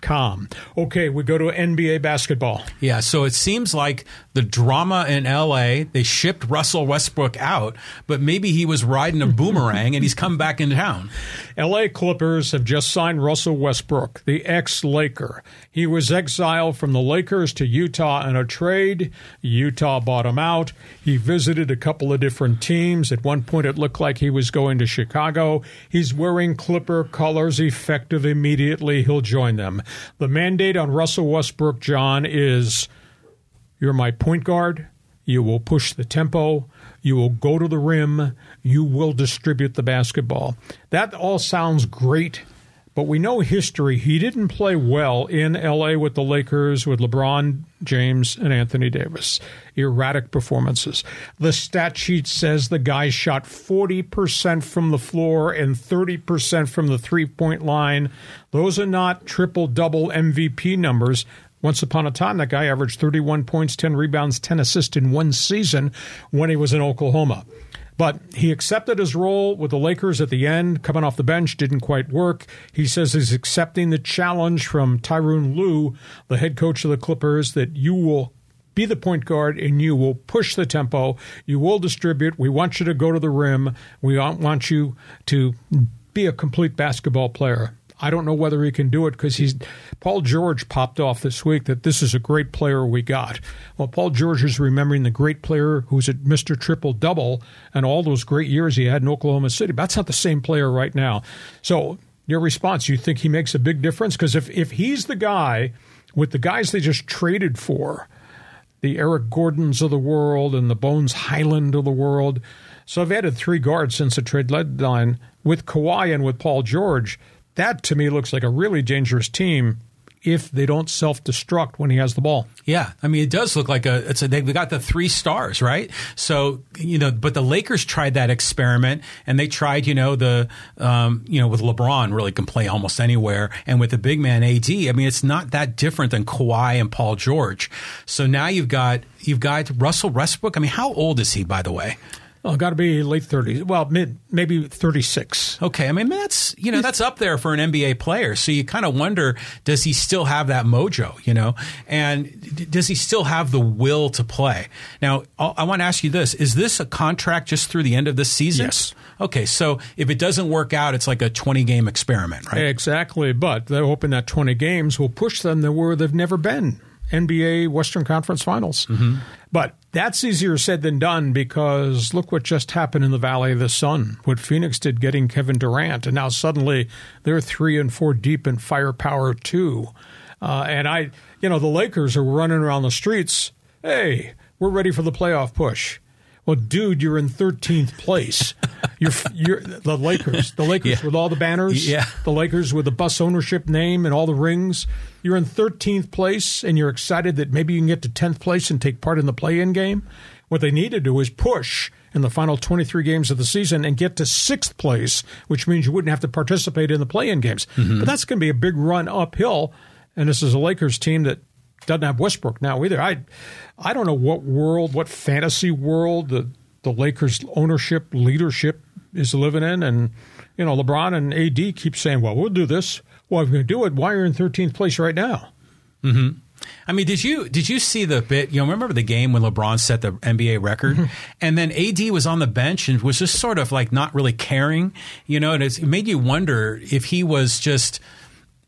[SPEAKER 1] com. Okay, we go to NBA basketball.
[SPEAKER 2] Yeah, so it seems like the drama in LA, they shipped Russell Westbrook out, but maybe he was riding a boomerang and he's come back in town.
[SPEAKER 1] LA Clippers have just signed Russell Westbrook, the ex Laker. He was exiled from the Lakers to Utah in a trade. Utah bought him out. He visited a couple of different teams. At one point, it looked like he was going to Chicago. He's wearing Clipper colors effective immediately. He'll join them. The mandate on Russell Westbrook, John, is you're my point guard. You will push the tempo. You will go to the rim. You will distribute the basketball. That all sounds great, but we know history. He didn't play well in LA with the Lakers with LeBron James and Anthony Davis. Erratic performances. The stat sheet says the guy shot 40% from the floor and 30% from the three point line. Those are not triple double MVP numbers. Once upon a time, that guy averaged 31 points, 10 rebounds, 10 assists in one season when he was in Oklahoma. But he accepted his role with the Lakers at the end, coming off the bench, didn't quite work. He says he's accepting the challenge from Tyronn Lue, the head coach of the Clippers, that you will be the point guard and you will push the tempo. You will distribute. We want you to go to the rim. We want you to be a complete basketball player. I don't know whether he can do it because he's Paul George popped off this week that this is a great player we got. Well, Paul George is remembering the great player who's at Mr. Triple Double and all those great years he had in Oklahoma City. But that's not the same player right now. So your response, you think he makes a big difference? Because if, if he's the guy with the guys they just traded for, the Eric Gordons of the world and the Bones Hyland of the world. So I've added three guards since the trade deadline with Kawhi and with Paul George that to me looks like a really dangerous team if they don't self destruct when he has the ball.
[SPEAKER 2] Yeah, I mean it does look like a it's a they've got the three stars right. So you know, but the Lakers tried that experiment and they tried you know the um, you know with LeBron really can play almost anywhere and with the big man AD. I mean it's not that different than Kawhi and Paul George. So now you've got you've got Russell Westbrook. I mean how old is he by the way?
[SPEAKER 1] Oh, got to be late 30s. Well, mid maybe 36.
[SPEAKER 2] Okay, I mean that's you know that's up there for an NBA player. So you kind of wonder, does he still have that mojo? You know, and d- does he still have the will to play? Now, I want to ask you this: Is this a contract just through the end of this season?
[SPEAKER 1] Yes.
[SPEAKER 2] Okay, so if it doesn't work out, it's like a 20 game experiment, right?
[SPEAKER 1] Exactly. But they're hoping that 20 games will push them to where they've never been. NBA Western Conference Finals. Mm-hmm. But that's easier said than done because look what just happened in the Valley of the Sun. What Phoenix did getting Kevin Durant, and now suddenly they're three and four deep in firepower too. Uh, and I, you know, the Lakers are running around the streets. Hey, we're ready for the playoff push. Well, dude, you're in 13th place. You're, you're the Lakers, the Lakers
[SPEAKER 2] Yeah.
[SPEAKER 1] with all the banners,
[SPEAKER 2] Yeah.
[SPEAKER 1] the Lakers with the Buss ownership name and all the rings. You're in 13th place, and you're excited that maybe you can get to 10th place and take part in the play-in game. What they need to do is push in the final 23 games of the season and get to sixth place, which means you wouldn't have to participate in the play-in games. Mm-hmm. But that's going to be a big run uphill. And this is a Lakers team that doesn't have Westbrook now either. I, I don't know what world, what fantasy world the the Lakers ownership leadership is living in, and you know LeBron and AD keep saying, "Well, we'll do this. Well, if we're going to do it, why are you in 13th place right now?"
[SPEAKER 2] I mean, did you did you see the bit? You know, remember the game when LeBron set the NBA record,
[SPEAKER 1] Mm-hmm.
[SPEAKER 2] and then AD was on the bench and was just sort of like not really caring. You know, and it's, it made you wonder if he was just.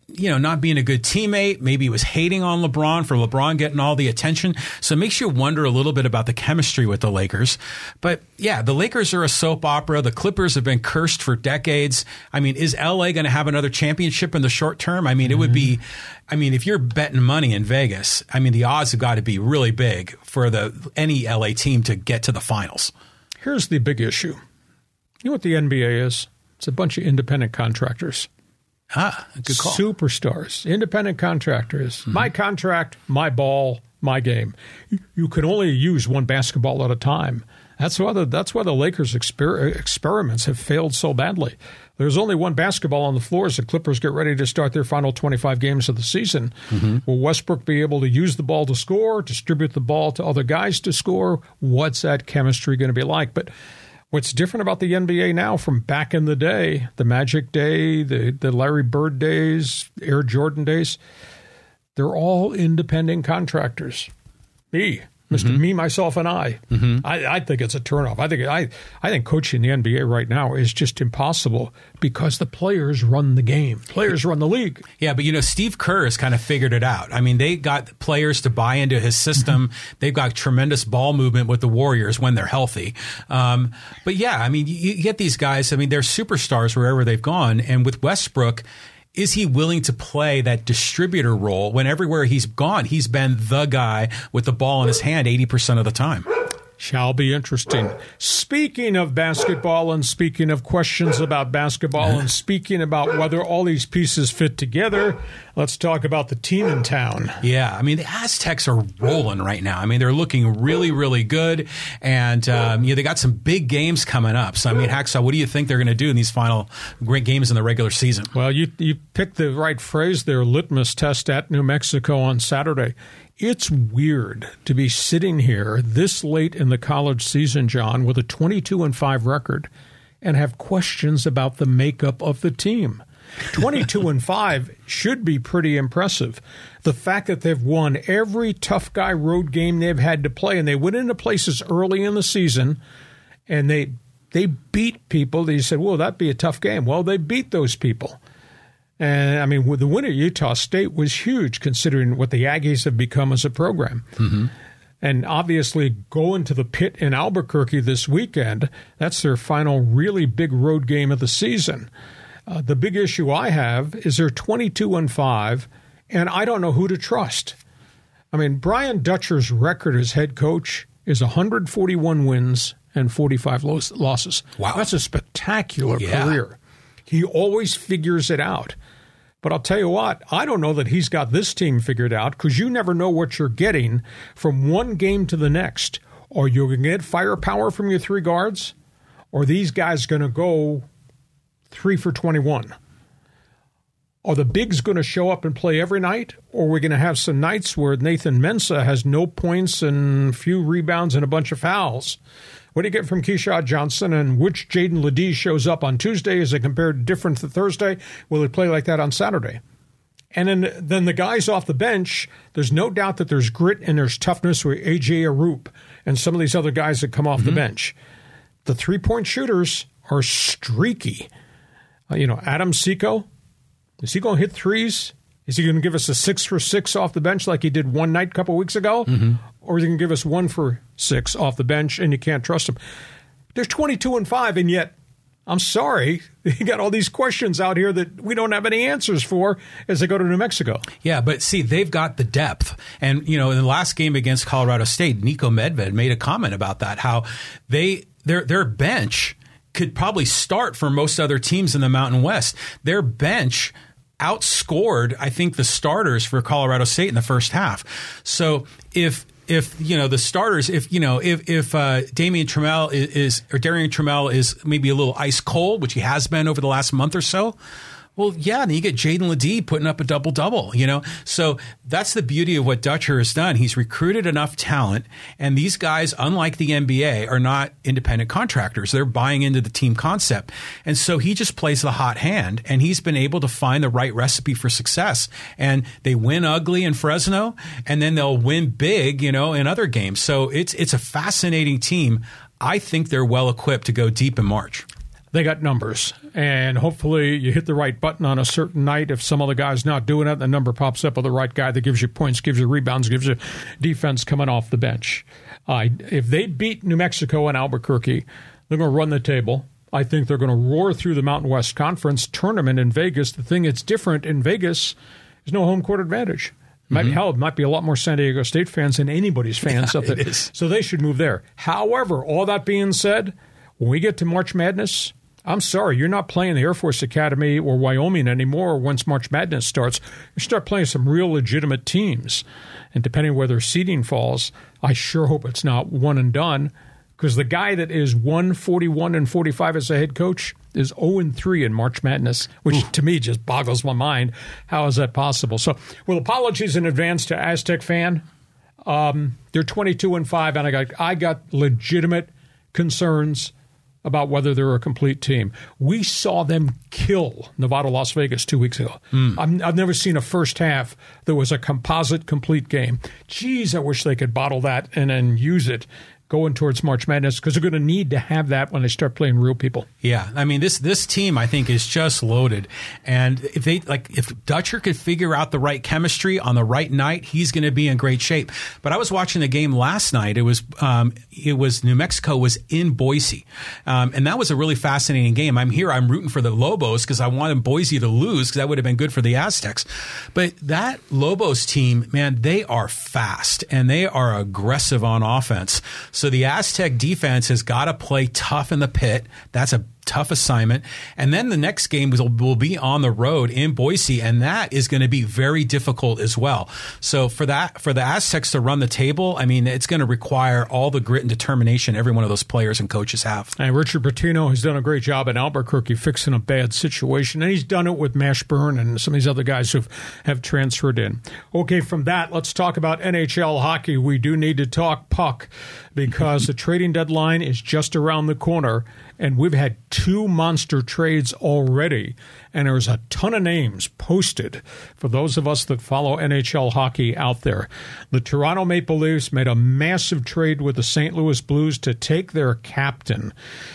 [SPEAKER 2] You know, not being a good teammate. Maybe he was hating on LeBron for LeBron getting all the attention. So it makes you wonder a little bit about the chemistry with the Lakers. But yeah, the Lakers are a soap opera. The Clippers have been cursed for decades. I mean, is LA going to have another championship in the short term? I mean, it would be, mm-hmm. I mean, if you're betting money in Vegas, I mean, the odds have got to be really big for the any LA team to get to the finals.
[SPEAKER 1] Here's the big issue. You know what the NBA is? It's a bunch of independent contractors.
[SPEAKER 2] Ah, good call.
[SPEAKER 1] Superstars, independent contractors. My contract, my ball, my game. You- You can only use one basketball at a time. That's why the that's why the Lakers exper- experiments have failed so badly. There's only one basketball on the floor as the Clippers get ready to start their final 25 games of the season. Will Westbrook be able to use the ball to score, distribute the ball to other guys to score? What's that chemistry going to be like? But What's different about the NBA now from back in the day, the Magic day, the, the Larry Bird days, Air Jordan days, they're all independent contractors. Me, mister
[SPEAKER 2] Mm-hmm.
[SPEAKER 1] Me, myself, and I. I. I think it's a turnoff. I think I. I think coaching the NBA right now is just impossible because the players run the game. Players run the league.
[SPEAKER 2] Yeah, but you know, Steve Kerr has kind of figured it out. I mean, they got players to buy into his system. They've got tremendous ball movement with the Warriors when they're healthy. Um, but yeah, I mean, you, you get these guys. I mean, they're superstars wherever they've gone. And with Westbrook, is he willing to play that distributor role when everywhere he's gone, he's been the guy with the ball in his hand 80% of the time?
[SPEAKER 1] Shall be interesting. Speaking of basketball and speaking of questions about basketball and [laughs] speaking about whether all these pieces fit together, let's talk about the team in town.
[SPEAKER 2] Yeah, I mean the Aztecs are rolling right now. I mean they're looking really, really good, and um, you know they got some big games coming up. So I mean, Hacksaw, what do you think they're going to do in these final great games in the regular season?
[SPEAKER 1] Well, you you picked the right phrase there, litmus test at New Mexico on Saturday. It's weird to be sitting here this late in the college season, John, with a 22 and 5 record and have questions about the makeup of the team. 22 and 5 should be pretty impressive. The fact that they've won every tough guy road game they've had to play and they went into places early in the season and they they beat people. They said, "Well, that'd be a tough game." Well, they beat those people. And I mean, the win at Utah State was huge considering what the Aggies have become as a program. Mm-hmm. And obviously, going to the pit in Albuquerque this weekend, that's their final really big road game of the season. Uh, the big issue I have is they're 22 and 5, and I don't know who to trust. I mean, Brian Dutcher's record as head coach is 141 wins and 45 los- losses.
[SPEAKER 2] Wow.
[SPEAKER 1] That's a spectacular
[SPEAKER 2] Yeah.
[SPEAKER 1] career. He always figures it out. But I'll tell you what, I don't know that he's got this team figured out because you never know what you're getting from one game to the next. Or you're going to get firepower from your three guards, or these guys going to go three for 21. Are the bigs going to show up and play every night, or are we going to have some nights where Nathan Mensah has no points and few rebounds and a bunch of fouls? What do you get from Keshad Johnson, and which Jaedon LeDee shows up on Tuesday? Is it compared different to Thursday? Will he play like that on Saturday? And then, then the guys off the bench, there's no doubt that there's grit and there's toughness with AJ Arop and some of these other guys that come off the bench. The three point shooters are streaky. Uh, you know, Adam Seiko, is he going to hit threes? Is he going to give us a six for six off the bench like he did one night a couple weeks ago? Mm-hmm. Or is he going to give us one for six off the bench and you can't trust him? They're 22 and 5, and yet, I'm sorry, [laughs] you got all these questions out here that we don't have any answers for as they go to New Mexico.
[SPEAKER 2] Yeah, but see, they've got the depth. And, you know, in the last game against Colorado State, Niko Medved made a comment about that, how they their their bench could probably start for most other teams in the Mountain West. Their bench outscored, I think, the starters for Colorado State in the first half. So if if you know the starters, if you know if if uh, Damian Trammell is, is or Darrion Trammell is maybe a little ice cold, which he has been over the last month or so, well, yeah, then you get Jaedon LeDee putting up a double double, you know? So that's the beauty of what Dutcher has done. He's recruited enough talent, and these guys, unlike the NBA, are not independent contractors. They're buying into the team concept. And so he just plays the hot hand, and he's been able to find the right recipe for success. And they win ugly in Fresno, and then they'll win big, you know, in other games. So it's it's a fascinating team. I think they're well equipped to go deep in March
[SPEAKER 1] they got numbers. And hopefully you hit the right button on a certain night. If some other guy's not doing it, the number pops up of the right guy that gives you points, gives you rebounds, gives you defense coming off the bench. Uh, if they beat New Mexico and Albuquerque, they're going to run the table. I think they're going to roar through the Mountain West Conference tournament in Vegas. The thing that's different in Vegas is no home court advantage. Might, Hell, it might be a lot more San Diego State fans than anybody's [laughs] fans
[SPEAKER 2] Yeah,
[SPEAKER 1] up there. So they should move there. However, all that being said, when we get to March Madness, I'm sorry, you're not playing the Air Force Academy or Wyoming anymore once March Madness starts. You start playing some real legitimate teams. And depending where their seeding falls, I sure hope it's not one and done. Because the guy that is 141 and 45 as a head coach is 0 and 3 in March Madness, which to me just boggles my mind. How is that possible? So, well, apologies in advance to Aztec fan. Um, they're 22 and 5, and I got I got legitimate concerns about whether they're a complete team. We saw them kill Nevada, Las Vegas two weeks ago. Mm. I've never seen a first half that was a composite complete game. Geez, I wish they could bottle that and then use it going towards March Madness because they're going to need to have that when they start playing real people.
[SPEAKER 2] Yeah, I mean this this team I think is just loaded, and if they like if Dutcher could figure out the right chemistry on the right night, he's going to be in great shape. But I was watching the game last night. It was um, it was New Mexico was in Boise, um, and that was a really fascinating game. I'm here. I'm rooting for the Lobos because I wanted Boise to lose because that would have been good for the Aztecs. But that Lobos team, man, they are fast and they are aggressive on offense. So the Aztec defense has got to play tough in the pit. That's a tough assignment. And then the next game will, will be on the road in Boise, and that is going to be very difficult as well. So for that, for the Aztecs to run the table, I mean, it's going to require all the grit and determination every one of those players and coaches have.
[SPEAKER 1] And Richard Pitino has done a great job in Albuquerque fixing a bad situation, and he's done it with Mashburn and some of these other guys who have transferred in. Okay, from that, let's talk about NHL hockey. We do need to talk puck because the trading deadline is just around the corner and we've had two monster trades already. And there's a ton of names posted for those of us that follow NHL hockey out there. The Toronto Maple Leafs made a massive trade with the St. Louis Blues to take their captain.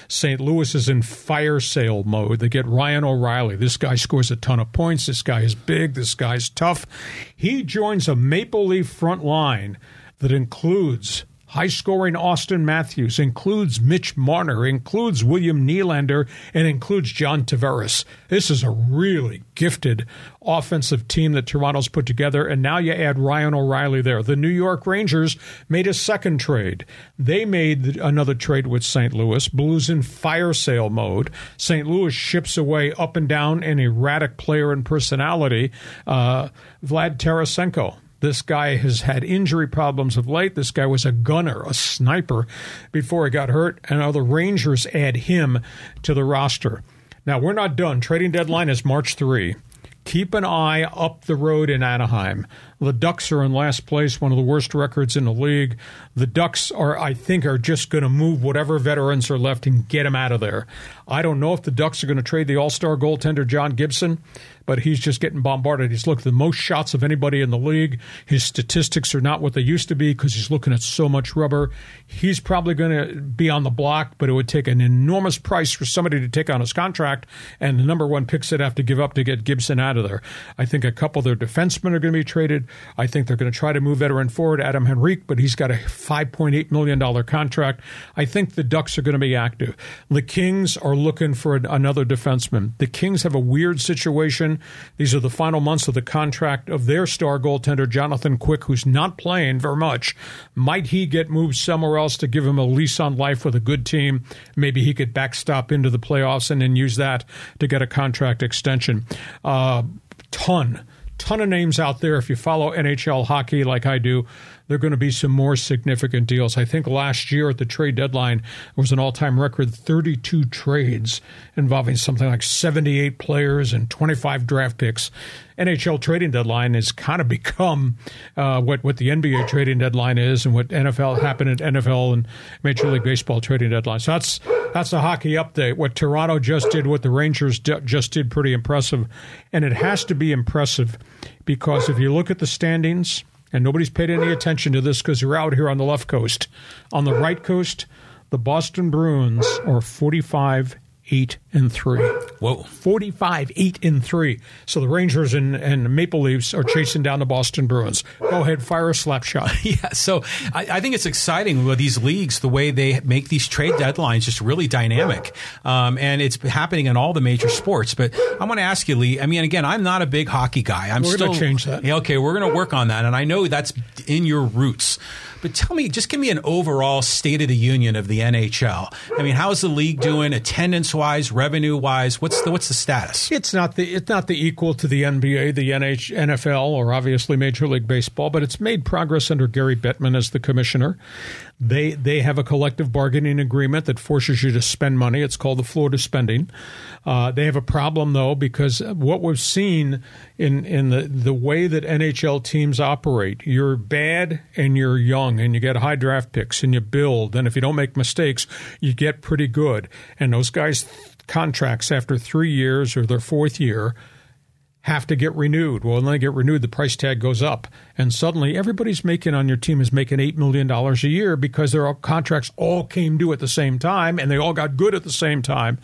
[SPEAKER 1] St. Louis is in fire sale mode. They get Ryan O'Reilly. This guy scores a ton of points. This guy is big. This guy's tough. He joins a Maple Leaf front line that includes High scoring Auston Matthews includes Mitch Marner, includes William Nylander, and includes John Tavares. This is a really gifted offensive team that Toronto's put together, and now you add Ryan O'Reilly there. The New York Rangers made a second trade. They made another trade with St. Louis. Blues in fire sale mode. St. Louis ships away up and down an erratic player and personality, uh, Vlad Tarasenko. This guy has had injury problems of late. This guy was a gunner, a sniper before he got hurt, and now the Rangers add him to the roster. Now, we're not done. Trading deadline is March 3. Keep an eye up the road in Anaheim. The Ducks are in last place, one of the worst records in the league. The Ducks are, I think, are just going to move whatever veterans are left and get them out of there. I don't know if the Ducks are going to trade the All Star goaltender John Gibson but he's just getting bombarded. He's looked the most shots of anybody in the league. His statistics are not what they used to be because he's looking at so much rubber. He's probably going to be on the block, but it would take an enormous price for somebody to take on his contract, and the number one picks would have to give up to get Gibson out of there. I think a couple of their defensemen are going to be traded. I think they're going to try to move veteran forward Adam Henrique, but he's got a $5.8 million contract. I think the Ducks are going to be active. The Kings are looking for another defenseman. The Kings have a weird situation these are the final months of the contract of their star goaltender, Jonathan Quick, who's not playing very much. Might he get moved somewhere else to give him a lease on life with a good team? Maybe he could backstop into the playoffs and then use that to get a contract extension. Uh, ton ton of names out there. If you follow NHL hockey like I do, there are going to be some more significant deals. I think last year at the trade deadline was an all time record 32 trades involving something like 78 players and 25 draft picks. NHL trading deadline has kind of become uh, what what the NBA trading deadline is, and what NFL happened at NFL and Major League Baseball trading deadline. So that's that's a hockey update. What Toronto just did, what the Rangers d- just did, pretty impressive, and it has to be impressive because if you look at the standings and nobody's paid any attention to this because you're out here on the left coast. On the right coast, the Boston Bruins are 45 8 and 3.
[SPEAKER 2] Whoa.
[SPEAKER 1] 45 8 and 3. So the Rangers and, and Maple Leafs are chasing down the Boston Bruins. Go ahead, fire a slap shot. [laughs]
[SPEAKER 2] yeah, so I, I, think it's exciting with these leagues, the way they make these trade deadlines just really dynamic. Um, and it's happening in all the major sports. But I want to ask you, Lee, I mean, again, I'm not a big hockey guy. I'm
[SPEAKER 1] we're
[SPEAKER 2] still.
[SPEAKER 1] going to change that.
[SPEAKER 2] Yeah, okay, we're going to work on that. And I know that's in your roots. But tell me, just give me an overall state of the union of the NHL. I mean, how's the league doing attendance wise, revenue wise? What's the what's the status?
[SPEAKER 1] It's not the it's not the equal to the NBA, the NH, NFL, or obviously Major League Baseball, but it's made progress under Gary Bettman as the commissioner. They they have a collective bargaining agreement that forces you to spend money. It's called the Florida spending. Uh, they have a problem though because what we've seen in in the the way that NHL teams operate, you're bad and you're young and you get high draft picks and you build, and if you don't make mistakes, you get pretty good. And those guys contracts after three years or their fourth year have to get renewed. Well, when they get renewed, the price tag goes up. And suddenly everybody's making on your team is making $8 million a year because their contracts all came due at the same time and they all got good at the same time.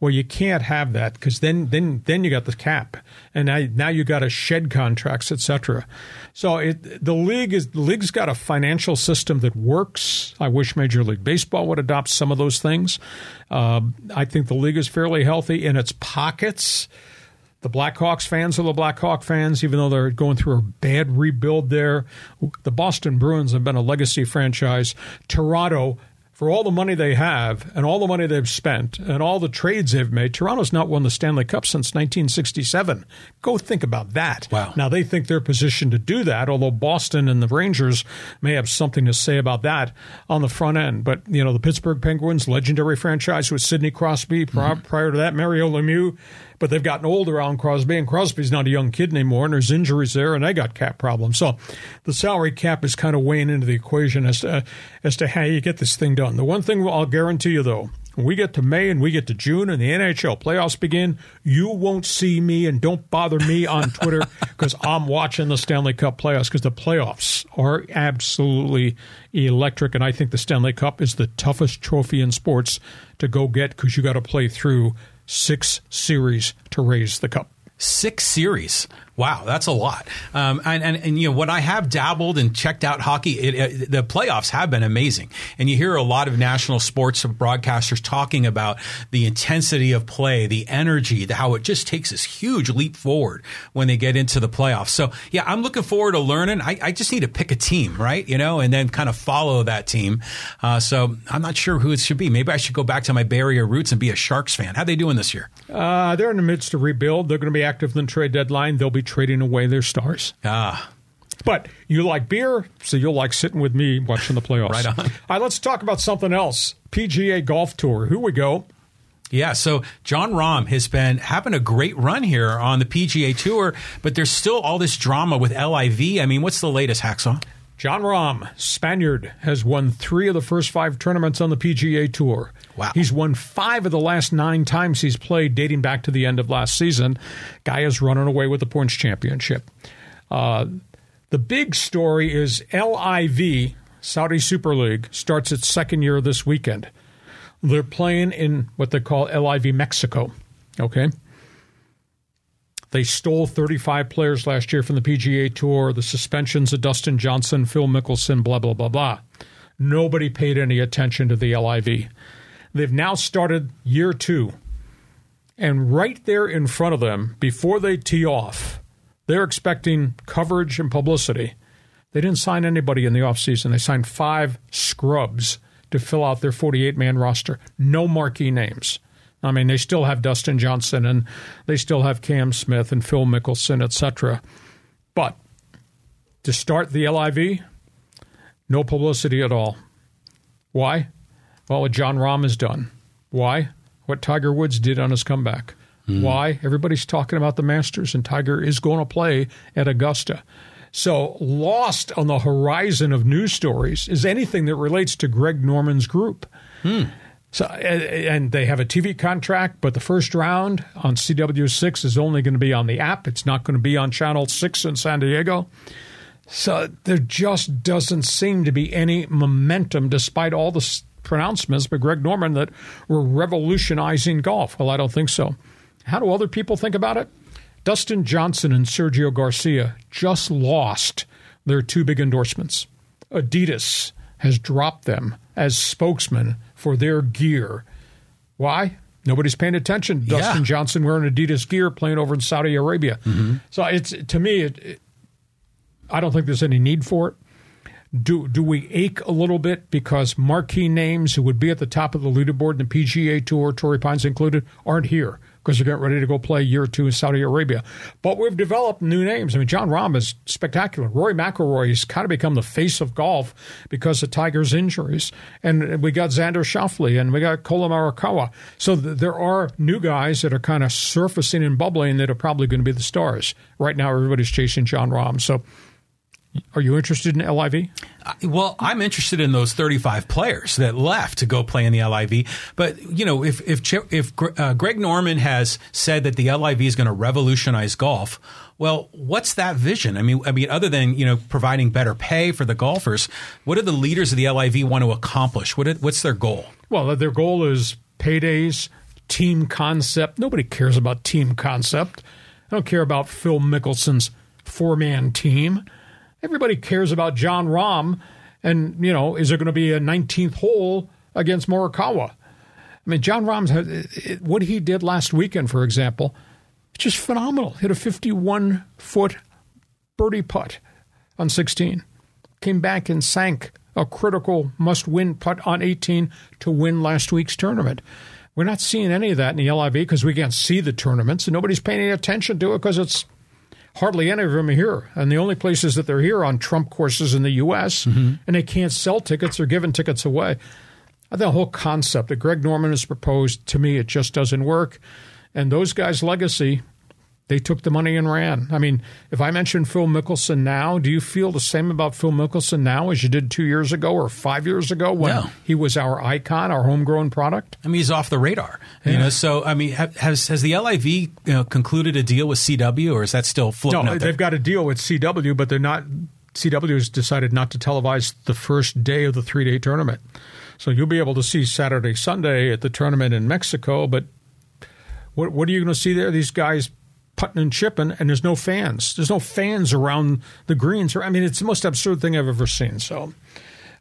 [SPEAKER 1] Well, you can't have that because then, then, then you got the cap and now, now you got to shed contracts, etc. So it, the league is, the league's got a financial system that works. I wish Major League Baseball would adopt some of those things. Uh, I think the league is fairly healthy in its pockets the Blackhawks fans are the Blackhawk fans, even though they're going through a bad rebuild there. The Boston Bruins have been a legacy franchise. Toronto for all the money they have and all the money they've spent and all the trades they've made, Toronto's not won the Stanley Cup since 1967. Go think about that.
[SPEAKER 2] Wow.
[SPEAKER 1] Now, they think they're positioned to do that, although Boston and the Rangers may have something to say about that on the front end. But, you know, the Pittsburgh Penguins, legendary franchise with Sidney Crosby, mm-hmm. prior to that, Mario Lemieux but they've gotten older around Crosby, and Crosby's not a young kid anymore, and there's injuries there, and they got cap problems. So the salary cap is kind of weighing into the equation as to, as to how you get this thing done. The one thing I'll guarantee you, though, when we get to May and we get to June and the NHL playoffs begin, you won't see me and don't bother me on Twitter [laughs] because I'm watching the Stanley Cup playoffs because the playoffs are absolutely electric. And I think the Stanley Cup is the toughest trophy in sports to go get because you got to play through six series to raise the cup.
[SPEAKER 2] Six series. Wow, that's a lot. Um, and, and, and, you know, what I have dabbled and checked out hockey, it, it, the playoffs have been amazing. And you hear a lot of national sports broadcasters talking about the intensity of play, the energy, the, how it just takes this huge leap forward when they get into the playoffs. So, yeah, I'm looking forward to learning. I, I just need to pick a team, right? You know, and then kind of follow that team. Uh, so I'm not sure who it should be. Maybe I should go back to my Bay Area roots and be a Sharks fan. How they doing this year?
[SPEAKER 1] Uh, they're in the midst of rebuild. They're going to be active in the trade deadline. They'll be trading away their stars.
[SPEAKER 2] Ah.
[SPEAKER 1] But you like beer, so you'll like sitting with me watching the playoffs.
[SPEAKER 2] right on. All
[SPEAKER 1] right, let's talk about something else. PGA Golf Tour. Here we go.
[SPEAKER 2] Yeah, so Jon Rahm has been having a great run here on the PGA Tour, but there's still all this drama with LIV. I mean, what's the latest, Hacksaw?
[SPEAKER 1] Jon Rahm, Spaniard, has won three of the first five tournaments on the PGA Tour.
[SPEAKER 2] Wow.
[SPEAKER 1] He's won five of the last nine times he's played, dating back to the end of last season. Guy is running away with the points championship. Uh, the big story is LIV, Saudi Super League, starts its second year this weekend. They're playing in what they call LIV Mexico. Okay. They stole 35 players last year from the PGA Tour, the suspensions of Dustin Johnson, Phil Mickelson, blah, blah, blah, blah. Nobody paid any attention to the LIV. They've now started year two. And right there in front of them, before they tee off, they're expecting coverage and publicity. They didn't sign anybody in the offseason. They signed five scrubs to fill out their 48 man roster. No marquee names. I mean, they still have Dustin Johnson and they still have Cam Smith and Phil Mickelson, etc. But to start the LIV, no publicity at all. Why? Well, what Jon Rahm has done. Why? What Tiger Woods did on his comeback. Mm. Why? Everybody's talking about the Masters, and Tiger is going to play at Augusta. So, lost on the horizon of news stories is anything that relates to Greg Norman's group.
[SPEAKER 2] Hmm.
[SPEAKER 1] So, and they have a TV contract, but the first round on CW6 is only going to be on the app. It's not going to be on Channel 6 in San Diego. So there just doesn't seem to be any momentum despite all the pronouncements by Greg Norman that we're revolutionizing golf. Well, I don't think so. How do other people think about it? Dustin Johnson and Sergio Garcia just lost their two big endorsements. Adidas has dropped them as spokesman for their gear. Why? Nobody's paying attention.
[SPEAKER 2] Yeah.
[SPEAKER 1] Dustin Johnson wearing Adidas gear playing over in Saudi Arabia.
[SPEAKER 2] Mm-hmm.
[SPEAKER 1] So it's to me, it, it, I don't think there's any need for it. Do do we ache a little bit because marquee names who would be at the top of the leaderboard in the PGA Tour, Torrey Pines included, aren't here? because they're getting ready to go play year two in Saudi Arabia. But we've developed new names. I mean, Jon Rahm is spectacular. Rory McIlroy has kind of become the face of golf because of Tiger's injuries. And we got Xander Schauffele and we got Collin Morikawa. So th- there are new guys that are kind of surfacing and bubbling that are probably going to be the stars. Right now, everybody's chasing Jon Rahm. So are you interested in LIV?
[SPEAKER 2] Uh, well, I'm interested in those 35 players that left to go play in the LIV. But you know, if if if uh, Greg Norman has said that the LIV is going to revolutionize golf, well, what's that vision? I mean, I mean, other than you know providing better pay for the golfers, what do the leaders of the LIV want to accomplish? What what's their goal?
[SPEAKER 1] Well, their goal is paydays, team concept. Nobody cares about team concept. I don't care about Phil Mickelson's four man team. Everybody cares about Jon Rahm, and you know, is there going to be a 19th hole against Morikawa? I mean, Jon Rahm's what he did last weekend, for example, just phenomenal. Hit a 51 foot birdie putt on 16, came back and sank a critical must win putt on 18 to win last week's tournament. We're not seeing any of that in the LIV because we can't see the tournaments and nobody's paying any attention to it because it's hardly any of them are here. And the only places that they're here on Trump courses in the U.S. Mm-hmm. and they can't sell tickets; they're giving tickets away. I think The whole concept that Greg Norman has proposed to me, it just doesn't work. And those guys' legacy, they took the money and ran. I mean, if I mention Phil Mickelson now, do you feel the same about Phil Mickelson now as you did two years ago or five years ago when no. he was our icon, our homegrown product?
[SPEAKER 2] I mean, he's off the radar. Yeah. You know, so I mean, has has the LIV you know, concluded a deal with CW, or is that still floating?
[SPEAKER 1] No, they've got a deal with CW, but they're not. CW has decided not to televise the first day of the three day tournament. So you'll be able to see Saturday, Sunday at the tournament in Mexico, but what what are you going to see there? These guys putting and chipping, and there's no fans. There's no fans around the greens. I mean, it's the most absurd thing I've ever seen. So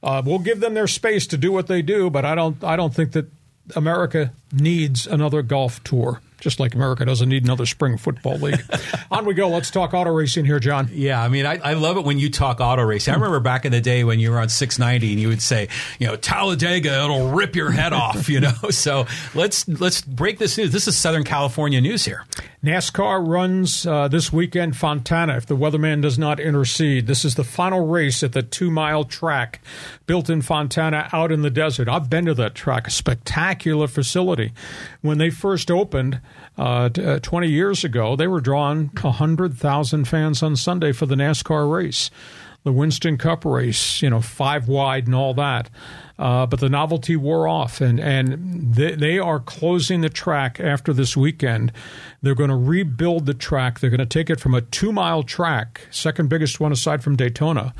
[SPEAKER 1] uh, we'll give them their space to do what they do, but I don't I don't think that America needs another golf tour just like America doesn't need another spring football league. [laughs] On we go. Let's talk auto racing here, John.
[SPEAKER 2] Yeah, I mean, I, I, love it when you talk auto racing. I remember back in the day when you were on 690 and you would say, you know, Talladega, it'll rip your head off, [laughs] you know. So let's let's break this news. This is Southern California news here.
[SPEAKER 1] NASCAR runs uh, this weekend Fontana if the weatherman does not intercede. This is the final race at the two mile track built in Fontana out in the desert. I've been to that track, a spectacular facility. When they first opened, uh, uh 20 years ago, they were drawing 100,000 fans on Sunday for the NASCAR race. The Winston Cup race, you know, five wide and all that. Uh, but the novelty wore off, and, and they, they are closing the track after this weekend. They're going to rebuild the track. They're going to take it from a two mile track, second biggest one aside from Daytona,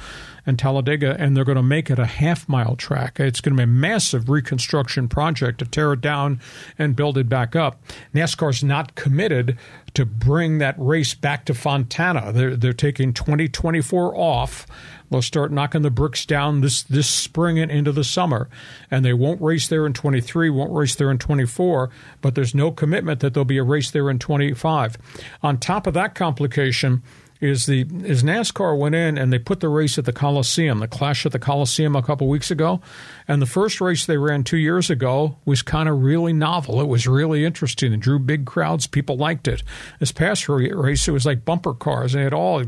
[SPEAKER 1] and Talladega, and they're going to make it a half mile track. It's going to be a massive reconstruction project to tear it down and build it back up. NASCAR's not committed to bring that race back to Fontana. They're, they're taking 2024 off. They'll start knocking the bricks down this, this spring and into the summer. And they won't race there in 23, won't race there in 24, but there's no commitment that there'll be a race there in 25. On top of that complication, is the is NASCAR went in and they put the race at the Coliseum, the Clash at the Coliseum a couple weeks ago, and the first race they ran two years ago was kind of really novel. It was really interesting. It drew big crowds. People liked it. This past race, it was like bumper cars, it had all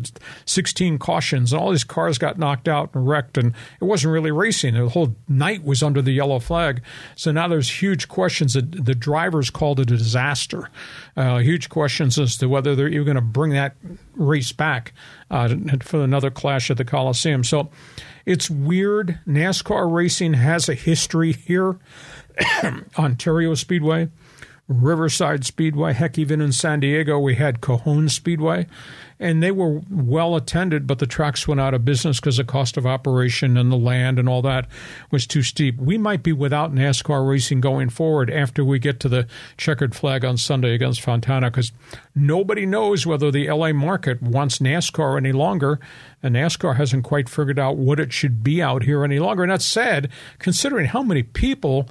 [SPEAKER 1] 16 cautions, and all these cars got knocked out and wrecked, and it wasn't really racing. The whole night was under the yellow flag. So now there's huge questions. That the drivers called it a disaster. Uh, huge questions as to whether they're even going to bring that race back uh, for another clash at the Coliseum. So it's weird. NASCAR racing has a history here. [coughs] Ontario Speedway, Riverside Speedway, heck, even in San Diego, we had Cajon Speedway and they were well attended, but the tracks went out of business because the cost of operation and the land and all that was too steep. We might be without NASCAR racing going forward after we get to the checkered flag on Sunday against Fontana because nobody knows whether the LA market wants NASCAR any longer, and NASCAR hasn't quite figured out what it should be out here any longer. And that's sad considering how many people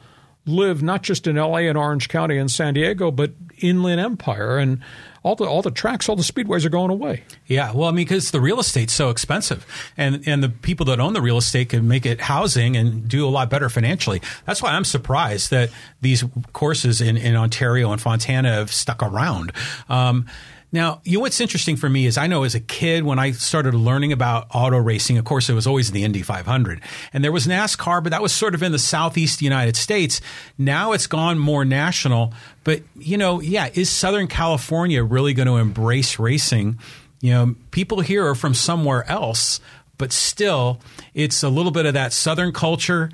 [SPEAKER 1] live not just in LA and Orange County and San Diego, but inland empire, and all the all the tracks, all the speedways are going away.
[SPEAKER 2] Yeah, well, I mean, because the real estate's so expensive, and and the people that own the real estate can make it housing and do a lot better financially. That's why I'm surprised that these courses in in Ontario and Fontana have stuck around. Um, now, you know what's interesting for me is I know as a kid when I started learning about auto racing, of course, it was always the Indy 500. And there was NASCAR, but that was sort of in the southeast United States. Now it's gone more national. But, you know, yeah, is Southern California really going to embrace racing? You know, people here are from somewhere else, but still, it's a little bit of that Southern culture.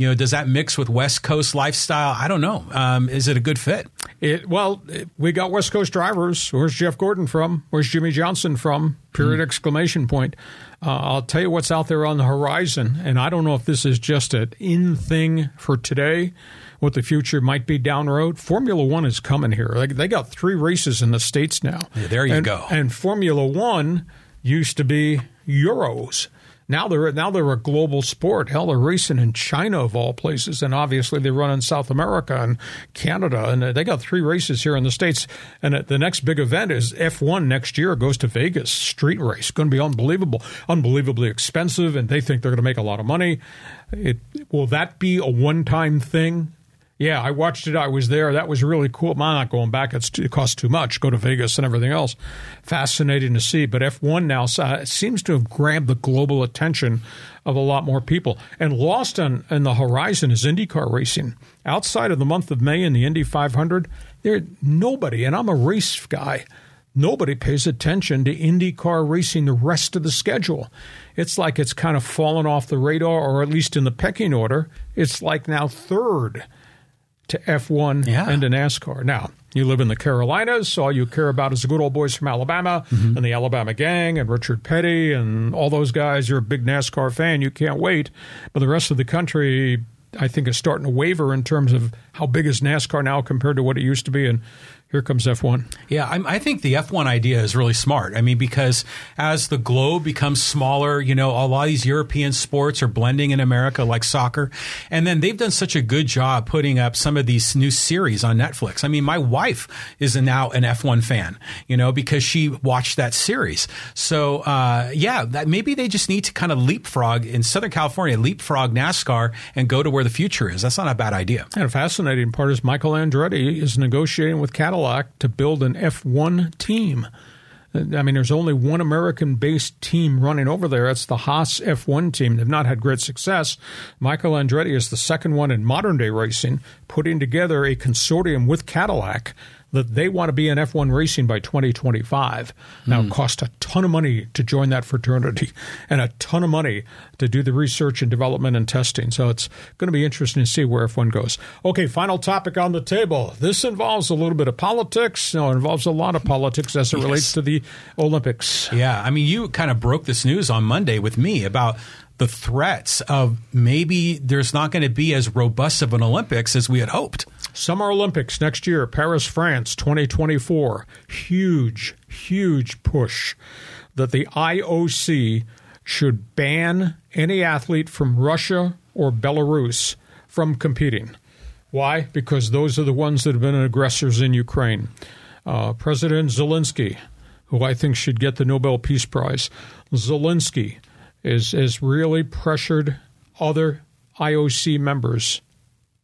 [SPEAKER 2] You know, does that mix with West Coast lifestyle? I don't know. Um, is it a good fit?
[SPEAKER 1] It, well, we got West Coast drivers. Where's Jeff Gordon from? Where's Jimmie Johnson from? Period! Mm. Exclamation point. Uh, I'll tell you what's out there on the horizon, and I don't know if this is just an in thing for today. What the future might be down the road. Formula One is coming here. Like they got three races in the states now.
[SPEAKER 2] Yeah, there you
[SPEAKER 1] and,
[SPEAKER 2] go.
[SPEAKER 1] And Formula One used to be Euros. Now they're now they're a global sport. Hell, they're racing in China of all places, and obviously they run in South America and Canada, and they got three races here in the states. And the next big event is F1 next year. Goes to Vegas, street race. Going to be unbelievable, unbelievably expensive, and they think they're going to make a lot of money. It, will that be a one-time thing? Yeah, I watched it. I was there. That was really cool. I'm not going back. It's, it costs too much. Go to Vegas and everything else. Fascinating to see. But F1 now uh, seems to have grabbed the global attention of a lot more people. And lost on, on the horizon is IndyCar racing. Outside of the month of May in the Indy 500, there nobody, and I'm a race guy, nobody pays attention to IndyCar racing the rest of the schedule. It's like it's kind of fallen off the radar, or at least in the pecking order. It's like now third to F1 yeah. and to NASCAR. Now, you live in the Carolinas, so all you care about is the good old boys from Alabama mm-hmm. and the Alabama gang and Richard Petty and all those guys. You're a big NASCAR fan. You can't wait. But the rest of the country, I think, is starting to waver in terms of how big is NASCAR now compared to what it used to be. And here comes F1.
[SPEAKER 2] Yeah, I'm, i think the F1 idea is really smart. I mean, because as the globe becomes smaller, you know, a lot of these European sports are blending in America, like soccer. And then they've done such a good job putting up some of these new series on Netflix. I mean, my wife is now an F1 fan, you know, because she watched that series. So, uh, yeah, that maybe they just need to kind of leapfrog in Southern California, leapfrog NASCAR and go to where the future is. That's not a bad idea.
[SPEAKER 1] And a fascinating part is Michael Andretti is negotiating with Cadillac To build an F1 team. Uh, I mean, there's only one American based team running over there. It's the Haas F1 team. They've not had great success. Michael Andretti is the second one in modern day racing, putting together a consortium with Cadillac that they want to be in F1 racing by 2025. Now, mm. it hmm. costs a ton of money to join that fraternity [laughs] and a ton of money to do the research and development and testing. So it's going to be interesting to see where F1 goes. Okay, final topic on the table. This involves a little bit of politics. No, it involves a lot of politics as it yes. relates to the Olympics.
[SPEAKER 2] Yeah, I mean, you kind of broke this news on Monday with me about the threats of maybe there's not going to be as robust of an Olympics as we had hoped.
[SPEAKER 1] Summer Olympics next year, Paris, France, 2024. Huge, huge push that the IOC should ban any athlete from Russia or Belarus from competing. Why? Because those are the ones that have been aggressors in Ukraine. Uh, President Zelensky, who I think should get the Nobel Peace Prize, Zelensky is has really pressured other IOC members,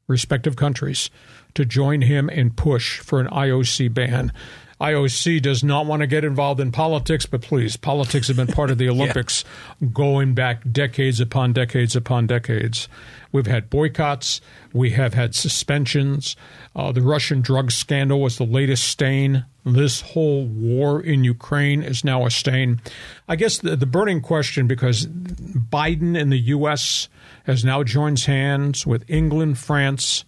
[SPEAKER 1] respective countries, to join him and push for an IOC ban. IOC does not want to get involved in politics, but please, politics have been part of the [laughs] Olympics yeah. going back decades upon decades upon decades. We've had boycotts, we have had suspensions. Uh, the Russian drug scandal was the latest stain. This whole war in Ukraine is now a stain. I guess the, the burning question, because Biden in the U.S. has now joined hands with England, France,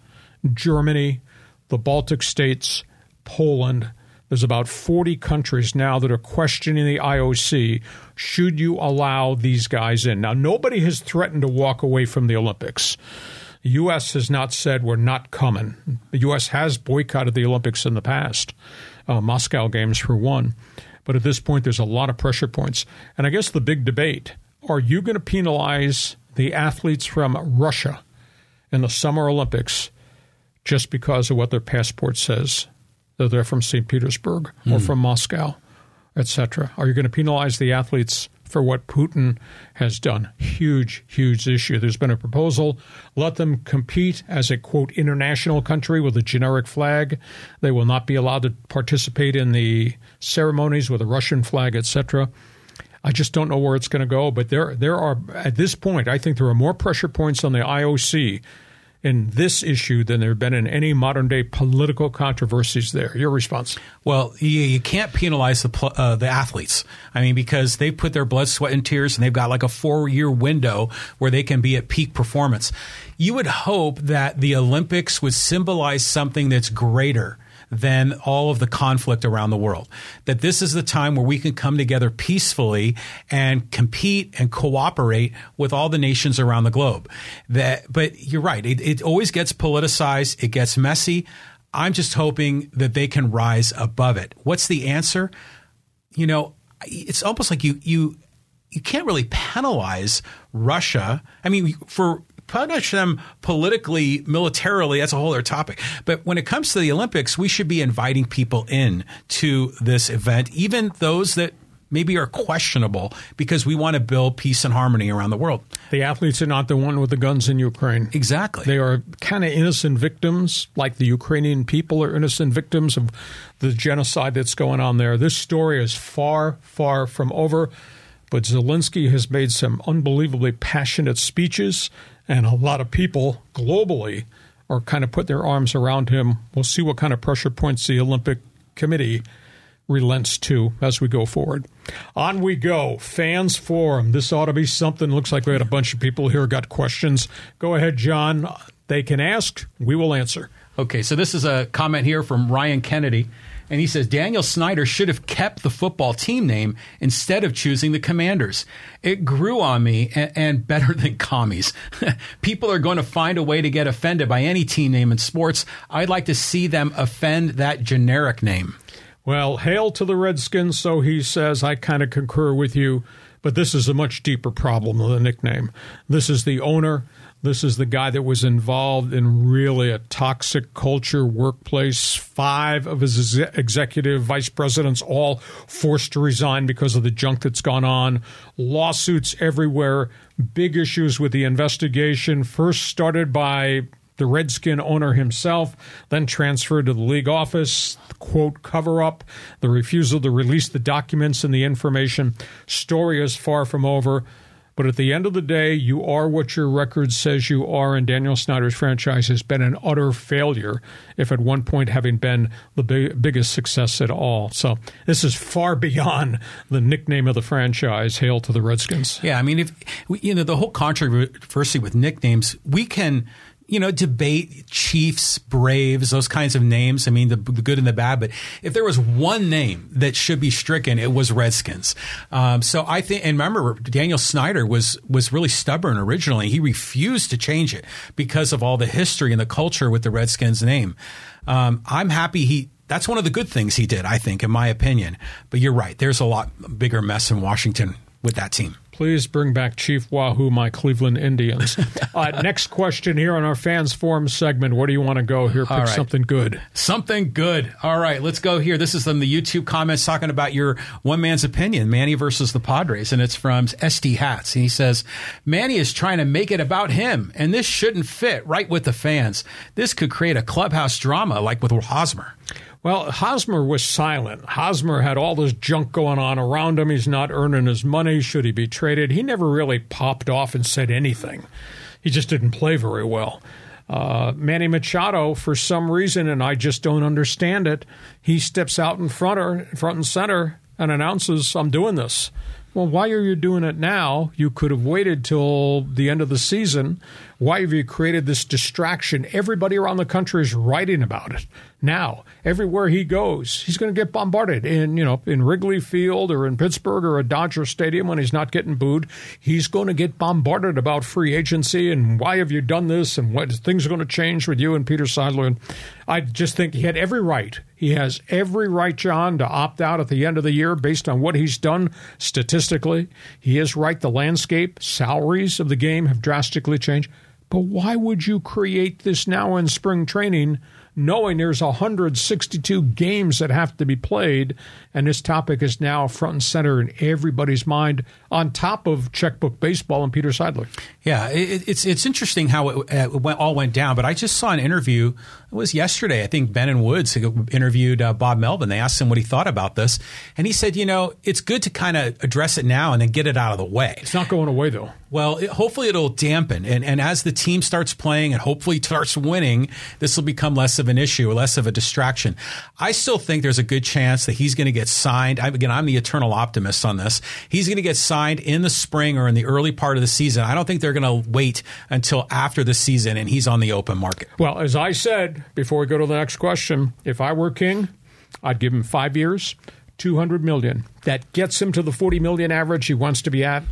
[SPEAKER 1] Germany, the Baltic states, Poland. There's about 40 countries now that are questioning the IOC. Should you allow these guys in? Now, nobody has threatened to walk away from the Olympics. The U.S. has not said we're not coming. The U.S. has boycotted the Olympics in the past, uh, Moscow Games for one. But at this point, there's a lot of pressure points. And I guess the big debate are you going to penalize the athletes from Russia in the Summer Olympics just because of what their passport says. that they're from St. Petersburg or hmm. from Moscow, etc.? Are you going to penalize the athletes for what Putin has done? Huge, huge issue. There's been a proposal. Let them compete as a quote international country with a generic flag. They will not be allowed to participate in the ceremonies with a Russian flag, etc. I just don't know where it's going to go. But there, there are at this point, I think there are more pressure points on the IOC in this issue than there have been in any modern day political controversies. There, your response?
[SPEAKER 2] Well, you, you can't penalize the uh, the athletes. I mean, because they put their blood, sweat, and tears, and they've got like a four year window where they can be at peak performance. You would hope that the Olympics would symbolize something that's greater than all of the conflict around the world. That this is the time where we can come together peacefully and compete and cooperate with all the nations around the globe. That, but you're right. It, it always gets politicized. It gets messy. I'm just hoping that they can rise above it. What's the answer? You know, it's almost like you you you can't really penalize Russia. I mean, for punish them politically, militarily, that's a whole other topic. But when it comes to the Olympics, we should be inviting people in to this event, even those that maybe are questionable because we want to build peace and harmony around the world.
[SPEAKER 1] The athletes are not the one with the guns in Ukraine.
[SPEAKER 2] Exactly.
[SPEAKER 1] They are kind of innocent victims, like the Ukrainian people are innocent victims of the genocide that's going on there. This story is far, far from over, but Zelensky has made some unbelievably passionate speeches, and a lot of people globally are kind of put their arms around him. We'll see what kind of pressure points the Olympic Committee relents to as we go forward. On we go. Fans Forum. This ought to be something. Looks like we had a bunch of people here got questions. Go ahead, John. They can ask. We will answer.
[SPEAKER 2] Okay, so this is a comment here from Ryan Kennedy. And he says Daniel Snyder should have kept the football team name instead of choosing the Commanders. It grew on me and, and [laughs] better than commies. [laughs] People are going to find a way to get offended by any team name in sports. I'd like to see them offend that generic name.
[SPEAKER 1] Well, hail to the Redskins, so he says. I kind of concur with you, but this is a much deeper problem than the nickname. This is the owner. This is the guy that was involved in really a toxic culture workplace. Five of his ex- executive vice presidents all forced to resign because of the junk that's gone on. Lawsuits everywhere. Big issues with the investigation. First started by the Redskin owner himself, then transferred to the league office, quote, cover up, the refusal to release the documents and the information. Story is far from over. But at the end of the day, you are what your record says you are, and Daniel Snyder's franchise has been an utter failure, if at one point having been the big, biggest success at all. So this is far beyond the nickname of the franchise. Hail to the Redskins.
[SPEAKER 2] Yeah, I mean, if you know the whole controversy with nicknames, we can you know, debate Chiefs, Braves, those kinds of names. I mean, the, the, good and the bad. But if there was one name that should be stricken, it was Redskins. Um, so I think, and remember, Daniel Snyder was was really stubborn originally. He refused to change it because of all the history and the culture with the Redskins name. Um, I'm happy he. That's one of the good things he did, I think, in my opinion. But you're right. There's a lot bigger mess in Washington with that team.
[SPEAKER 1] Please bring back Chief Wahoo, my Cleveland Indians. [laughs] uh, next question here on our fans forum segment. Where do you want to go here? Pick
[SPEAKER 2] right.
[SPEAKER 1] something good.
[SPEAKER 2] Something good. All right, let's go here. This is from the YouTube comments talking about your one man's opinion, Manny versus the Padres, and it's from SD Hats. And he says, Manny is trying to make it about him, and this shouldn't fit right with the fans. This could create a clubhouse drama like with Hosmer.
[SPEAKER 1] Well, Hosmer was silent. Hosmer had all this junk going on around him. He's not earning his money. Should he be traded? He never really popped off and said anything. He just didn't play very well. Uh, Manny Machado, for some reason, and I just don't understand it, he steps out in front, or, front and center and announces, I'm doing this. Well, why are you doing it now? You could have waited till the end of the season. Why have you created this distraction? Everybody around the country is writing about it now. Everywhere he goes, he's going to get bombarded in, you know, in Wrigley Field or in Pittsburgh or a Dodger Stadium when he's not getting booed. He's going to get bombarded about free agency and why have you done this and what things are going to change with you and Peter Seidler. And I just think he had every right. He has every right, John, to opt out at the end of the year based on what he's done statistically. He is right. The landscape, salaries of the game have drastically changed. But why would you create this now in spring training, knowing there's 162 games that have to be played, and this topic is now front and center in everybody's mind, on top of checkbook baseball and Peter Seidler.
[SPEAKER 2] Yeah, it, it's it's interesting how it, it went, all went down. But I just saw an interview. It was yesterday. I think Ben and Woods interviewed uh, Bob Melvin. They asked him what he thought about this, and he said, you know, it's good to kind of address it now and then get it out of the way.
[SPEAKER 1] It's not going away though.
[SPEAKER 2] Well, it, hopefully it'll dampen, and and as the team starts playing and hopefully starts winning, this will become less of an issue or less of a distraction. I still think there's a good chance that he's going to get signed. I, again, I'm the eternal optimist on this. He's going to get signed in the spring or in the early part of the season. I don't think they're going to wait until after the season and he's on the open market.
[SPEAKER 1] Well, as I said before we go to the next question, if I were king, I'd give him five years, two hundred million. That gets him to the forty million average he wants to be at.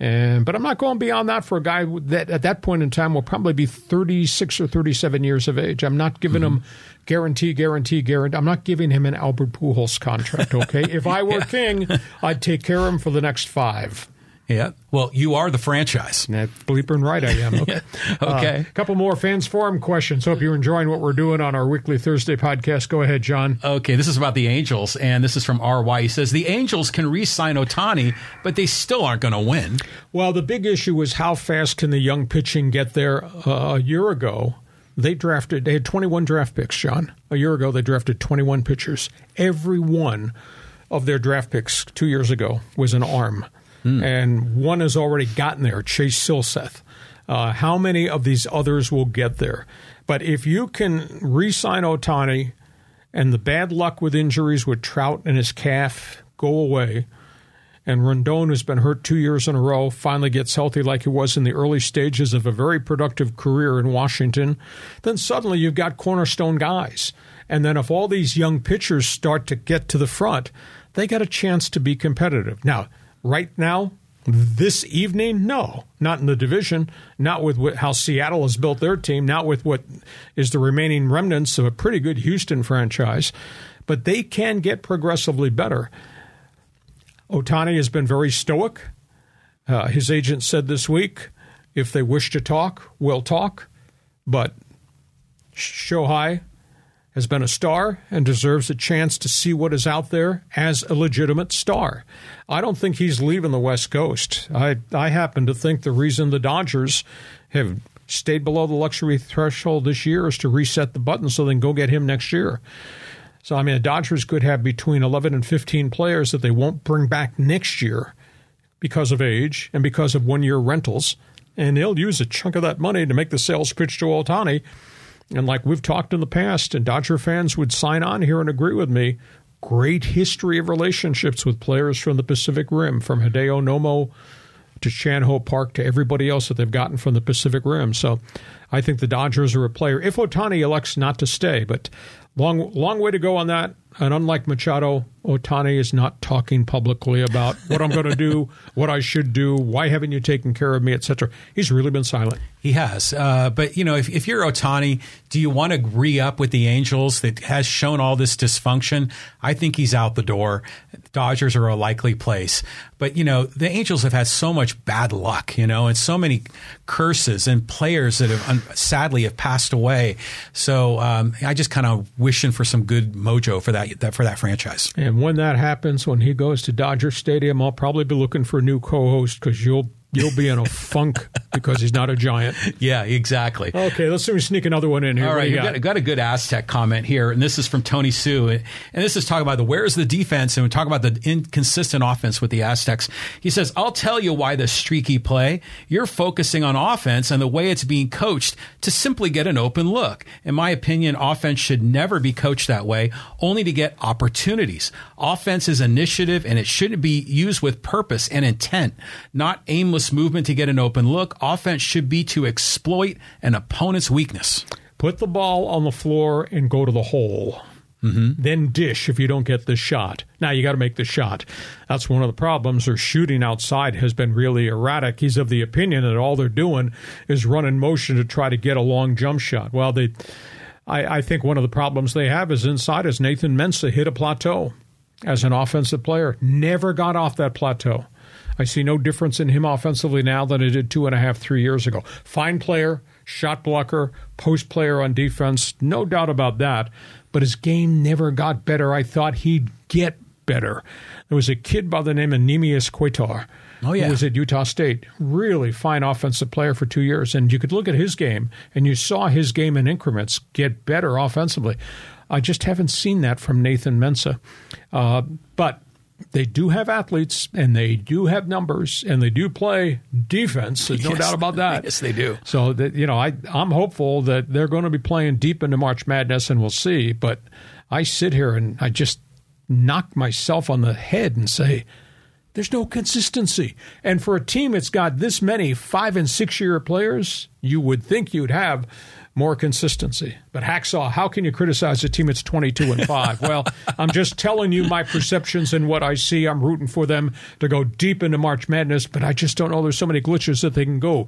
[SPEAKER 1] And, but I'm not going beyond that for a guy that at that point in time will probably be 36 or 37 years of age. I'm not giving mm-hmm. him guarantee, guarantee, guarantee. I'm not giving him an Albert Pujols contract. Okay, [laughs] if I were yeah. king, I'd take care of him for the next five.
[SPEAKER 2] Yeah. Well, you are the franchise.
[SPEAKER 1] That bleeping right I am. [laughs] Okay.
[SPEAKER 2] okay. A
[SPEAKER 1] uh, couple more fans forum questions. Hope you're enjoying what we're doing on our weekly Thursday podcast. Go ahead, John.
[SPEAKER 2] Okay. This is about the Angels, and this is from RY. He says the Angels can re-sign Ohtani, but they still aren't going to win.
[SPEAKER 1] Well, the big issue is how fast can the young pitching get there? Uh, a year ago, they drafted. They had 21 draft picks. John. A year ago, they drafted 21 pitchers. Every one of their draft picks two years ago was an arm mm. and one has already gotten there, Chase Silseth. Uh, how many of these others will get there? But if you can re sign Ohtani and the bad luck with injuries with Trout and his calf go away, and Rendon, who's been hurt two years in a row, finally gets healthy like he was in the early stages of a very productive career in Washington, then suddenly you've got cornerstone guys. And then if all these young pitchers start to get to the front, they got a chance to be competitive. Now, right now, this evening, no, not in the division, not with what, how Seattle has built their team, not with what is the remaining remnants of a pretty good Houston franchise, but they can get progressively better. Ohtani has been very stoic. Uh, his agent said this week, if they wish to talk, we'll talk. But Shohei has been a star and deserves a chance to see what is out there as a legitimate star. I don't think he's leaving the West Coast. I, I happen to think the reason the Dodgers have stayed below the luxury threshold this year is to reset the button so they can go get him next year. So, I mean, the Dodgers could have between 11 and 15 players that they won't bring back next year because of age and because of one year rentals. And they'll use a chunk of that money to make the sales pitch to Ohtani and like we've talked in the past, and Dodger fans would sign on here and agree with me, great history of relationships with players from the Pacific Rim, from Hideo Nomo to Chan Ho Park to everybody else that they've gotten from the Pacific Rim. So I think the Dodgers are a player. If Ohtani elects not to stay, but long long way to go on that. And unlike Machado, Ohtani is not talking publicly about what I'm going to do, what I should do, why haven't you taken care of me, etc. He's really been silent.
[SPEAKER 2] He has. Uh, but, you know, if, if you're Ohtani, do you want to re up with the Angels that has shown all this dysfunction? I think he's out the door. Dodgers are a likely place. But, you know, the Angels have had so much bad luck, you know, and so many curses and players that have sadly have passed away. So um, I just kind of wishing for some good mojo for that, that for that franchise.
[SPEAKER 1] And when that happens, when he goes to Dodger Stadium, I'll probably be looking for a new co-host because you'll you'll be in a funk because he's not a giant.
[SPEAKER 2] Yeah, exactly.
[SPEAKER 1] Okay, let's see me sneak another one in here.
[SPEAKER 2] All right, you got? got? a good Aztec comment here, and this is from Tony Sue, and this is talking about the where's the defense, and we talk about the inconsistent offense with the Aztecs. He says, "I'll tell you why the streaky play. You're focusing on offense and the way it's being coached to simply get an open look. In my opinion, offense should never be coached that way, only to get opportunities. Offense is initiative, and it shouldn't be used with purpose and intent, not aimless." Movement to get an open look. Offense should be to exploit an opponent's weakness.
[SPEAKER 1] Put the ball on the floor and go to the hole. Mm-hmm. Then dish if you don't get the shot. Now you got to make the shot. That's one of the problems. Their shooting outside has been really erratic. He's of the opinion that all they're doing is running motion to try to get a long jump shot. Well, they, I, I think one of the problems they have is inside. Is Nathan Mensah hit a plateau as an offensive player? Never got off that plateau. I see no difference in him offensively now than I did two and a half, three years ago. Fine player, shot blocker, post player on defense, no doubt about that. But his game never got better. I thought he'd get better. There was a kid by the name of Neemias Queta.
[SPEAKER 2] Oh, yeah.
[SPEAKER 1] Who was at Utah State. Really fine offensive player for two years. And you could look at his game, and you saw his game in increments get better offensively. I just haven't seen that from Nathan Mensah. Uh, but they do have athletes and they do have numbers and they do play defense. There's no
[SPEAKER 2] Yes.
[SPEAKER 1] doubt about that. [laughs]
[SPEAKER 2] Yes, they do.
[SPEAKER 1] So that you know, I I'm hopeful that they're going to be playing deep into March Madness, and we'll see. But I sit here and I just knock myself on the head and say. There's no consistency. And for a team that's got this many five and six year players, you would think you'd have more consistency. But Hacksaw, how can you criticize a team that's 22 and 5? well, I'm just telling you my perceptions and what I see. I'm rooting for them to go deep into March Madness, but I just don't know there's so many glitches that they can go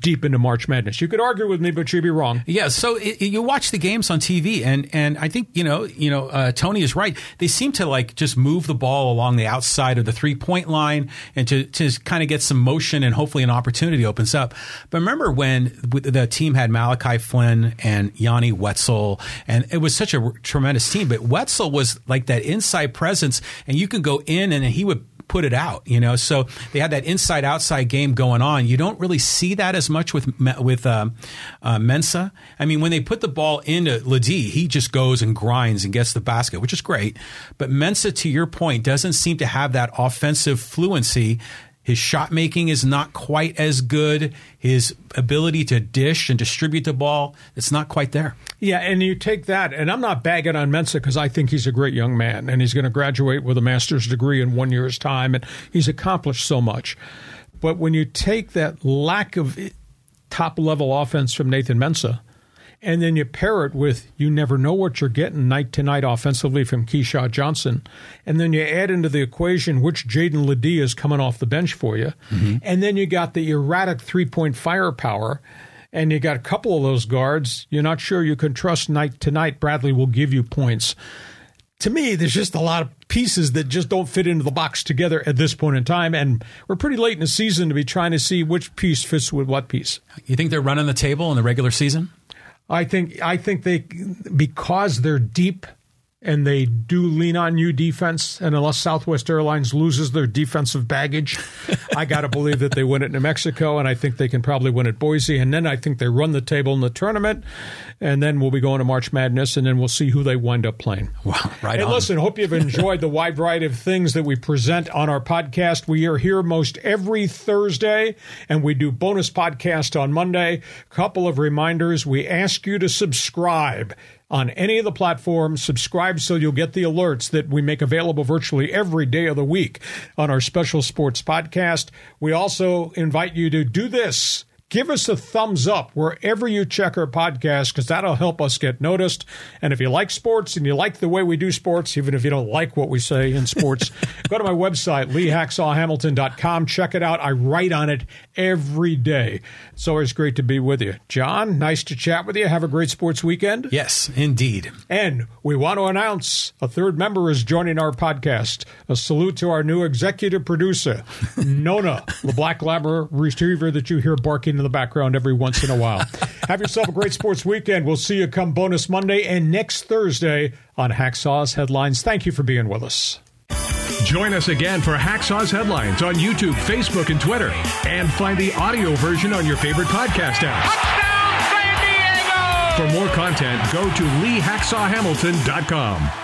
[SPEAKER 1] deep into March Madness. You could argue with me, but you'd be wrong.
[SPEAKER 2] Yeah, so it, you watch the games on TV, and and I think you know you know uh, Tony is right. They seem to like just move the ball along the outside of the three point line, and to to kind of get some motion, and hopefully an opportunity opens up. But remember when the team had Malachi Flynn and Yanni Wetzel, and it was such a tremendous team. But Wetzel was like that inside presence, and you can go in, and he would put it out, you know. So they had that inside outside game going on. You don't really see that as much with with um, uh, Mensah. I mean, when they put the ball into LeDee, he just goes and grinds and gets the basket, which is great. But Mensah, to your point, doesn't seem to have that offensive fluency. His shot making is not quite as good. His ability to dish and distribute the ball, it's not quite there.
[SPEAKER 1] Yeah, and you take that, and I'm not bagging on Mensah because I think he's a great young man, and he's going to graduate with a master's degree in one year's time, and he's accomplished so much. But when you take that lack of top level offense from Nathan Mensah, and then you pair it with you never know what you're getting night to night offensively from Keshad Johnson, and then you add into the equation which Jaedon LeDee is coming off the bench for you, mm-hmm. and then you got the erratic three point firepower and you got a couple of those guards, you're not sure you can trust night to night. Bradley will give you points. To me, there's just a lot of pieces that just don't fit into the box together at this point in time, and we're pretty late in the season to be trying to see which piece fits with what piece.
[SPEAKER 2] You think they're running the table in the regular season?
[SPEAKER 1] I think I think they because they're deep and they do lean on you defense. And unless Southwest Airlines loses their defensive baggage, [laughs] I got to believe that they win at New Mexico, and I think they can probably win at Boise. And then I think they run the table in the tournament, and then we'll be going to March Madness, and then we'll see who they wind up playing.
[SPEAKER 2] Wow, right
[SPEAKER 1] Hey,
[SPEAKER 2] on.
[SPEAKER 1] listen, hope you've enjoyed the wide variety of things that we present on our podcast. We are here most every Thursday, and we do bonus podcast on Monday. Couple of reminders. We ask you to subscribe on any of the platforms. Subscribe so you'll get the alerts that we make available virtually every day of the week on our special sports podcast. We also invite you to do this. Give us a thumbs up wherever you check our podcast because that'll help us get noticed. And if you like sports and you like the way we do sports, even if you don't like what we say in sports, [laughs] go to my website, leehacksawhamilton.com. Check it out. I write on it every day. It's always great to be with you. John, nice to chat with you. Have a great sports weekend.
[SPEAKER 2] yes, indeed.
[SPEAKER 1] And we want to announce a third member is joining our podcast. A salute to our new executive producer, [laughs] Nona, the black Labrador retriever that you hear barking in the background every once in a while. [laughs] Have yourself a great sports weekend. We'll see you come bonus Monday and next Thursday on Hacksaw's Headlines. Thank you for being with us.
[SPEAKER 3] Join us again for Hacksaw's Headlines on YouTube, Facebook, and Twitter. And find the audio version on your favorite podcast app.
[SPEAKER 4] Touchdown, San Diego!
[SPEAKER 3] For more content, go to leehacksawhamilton.com.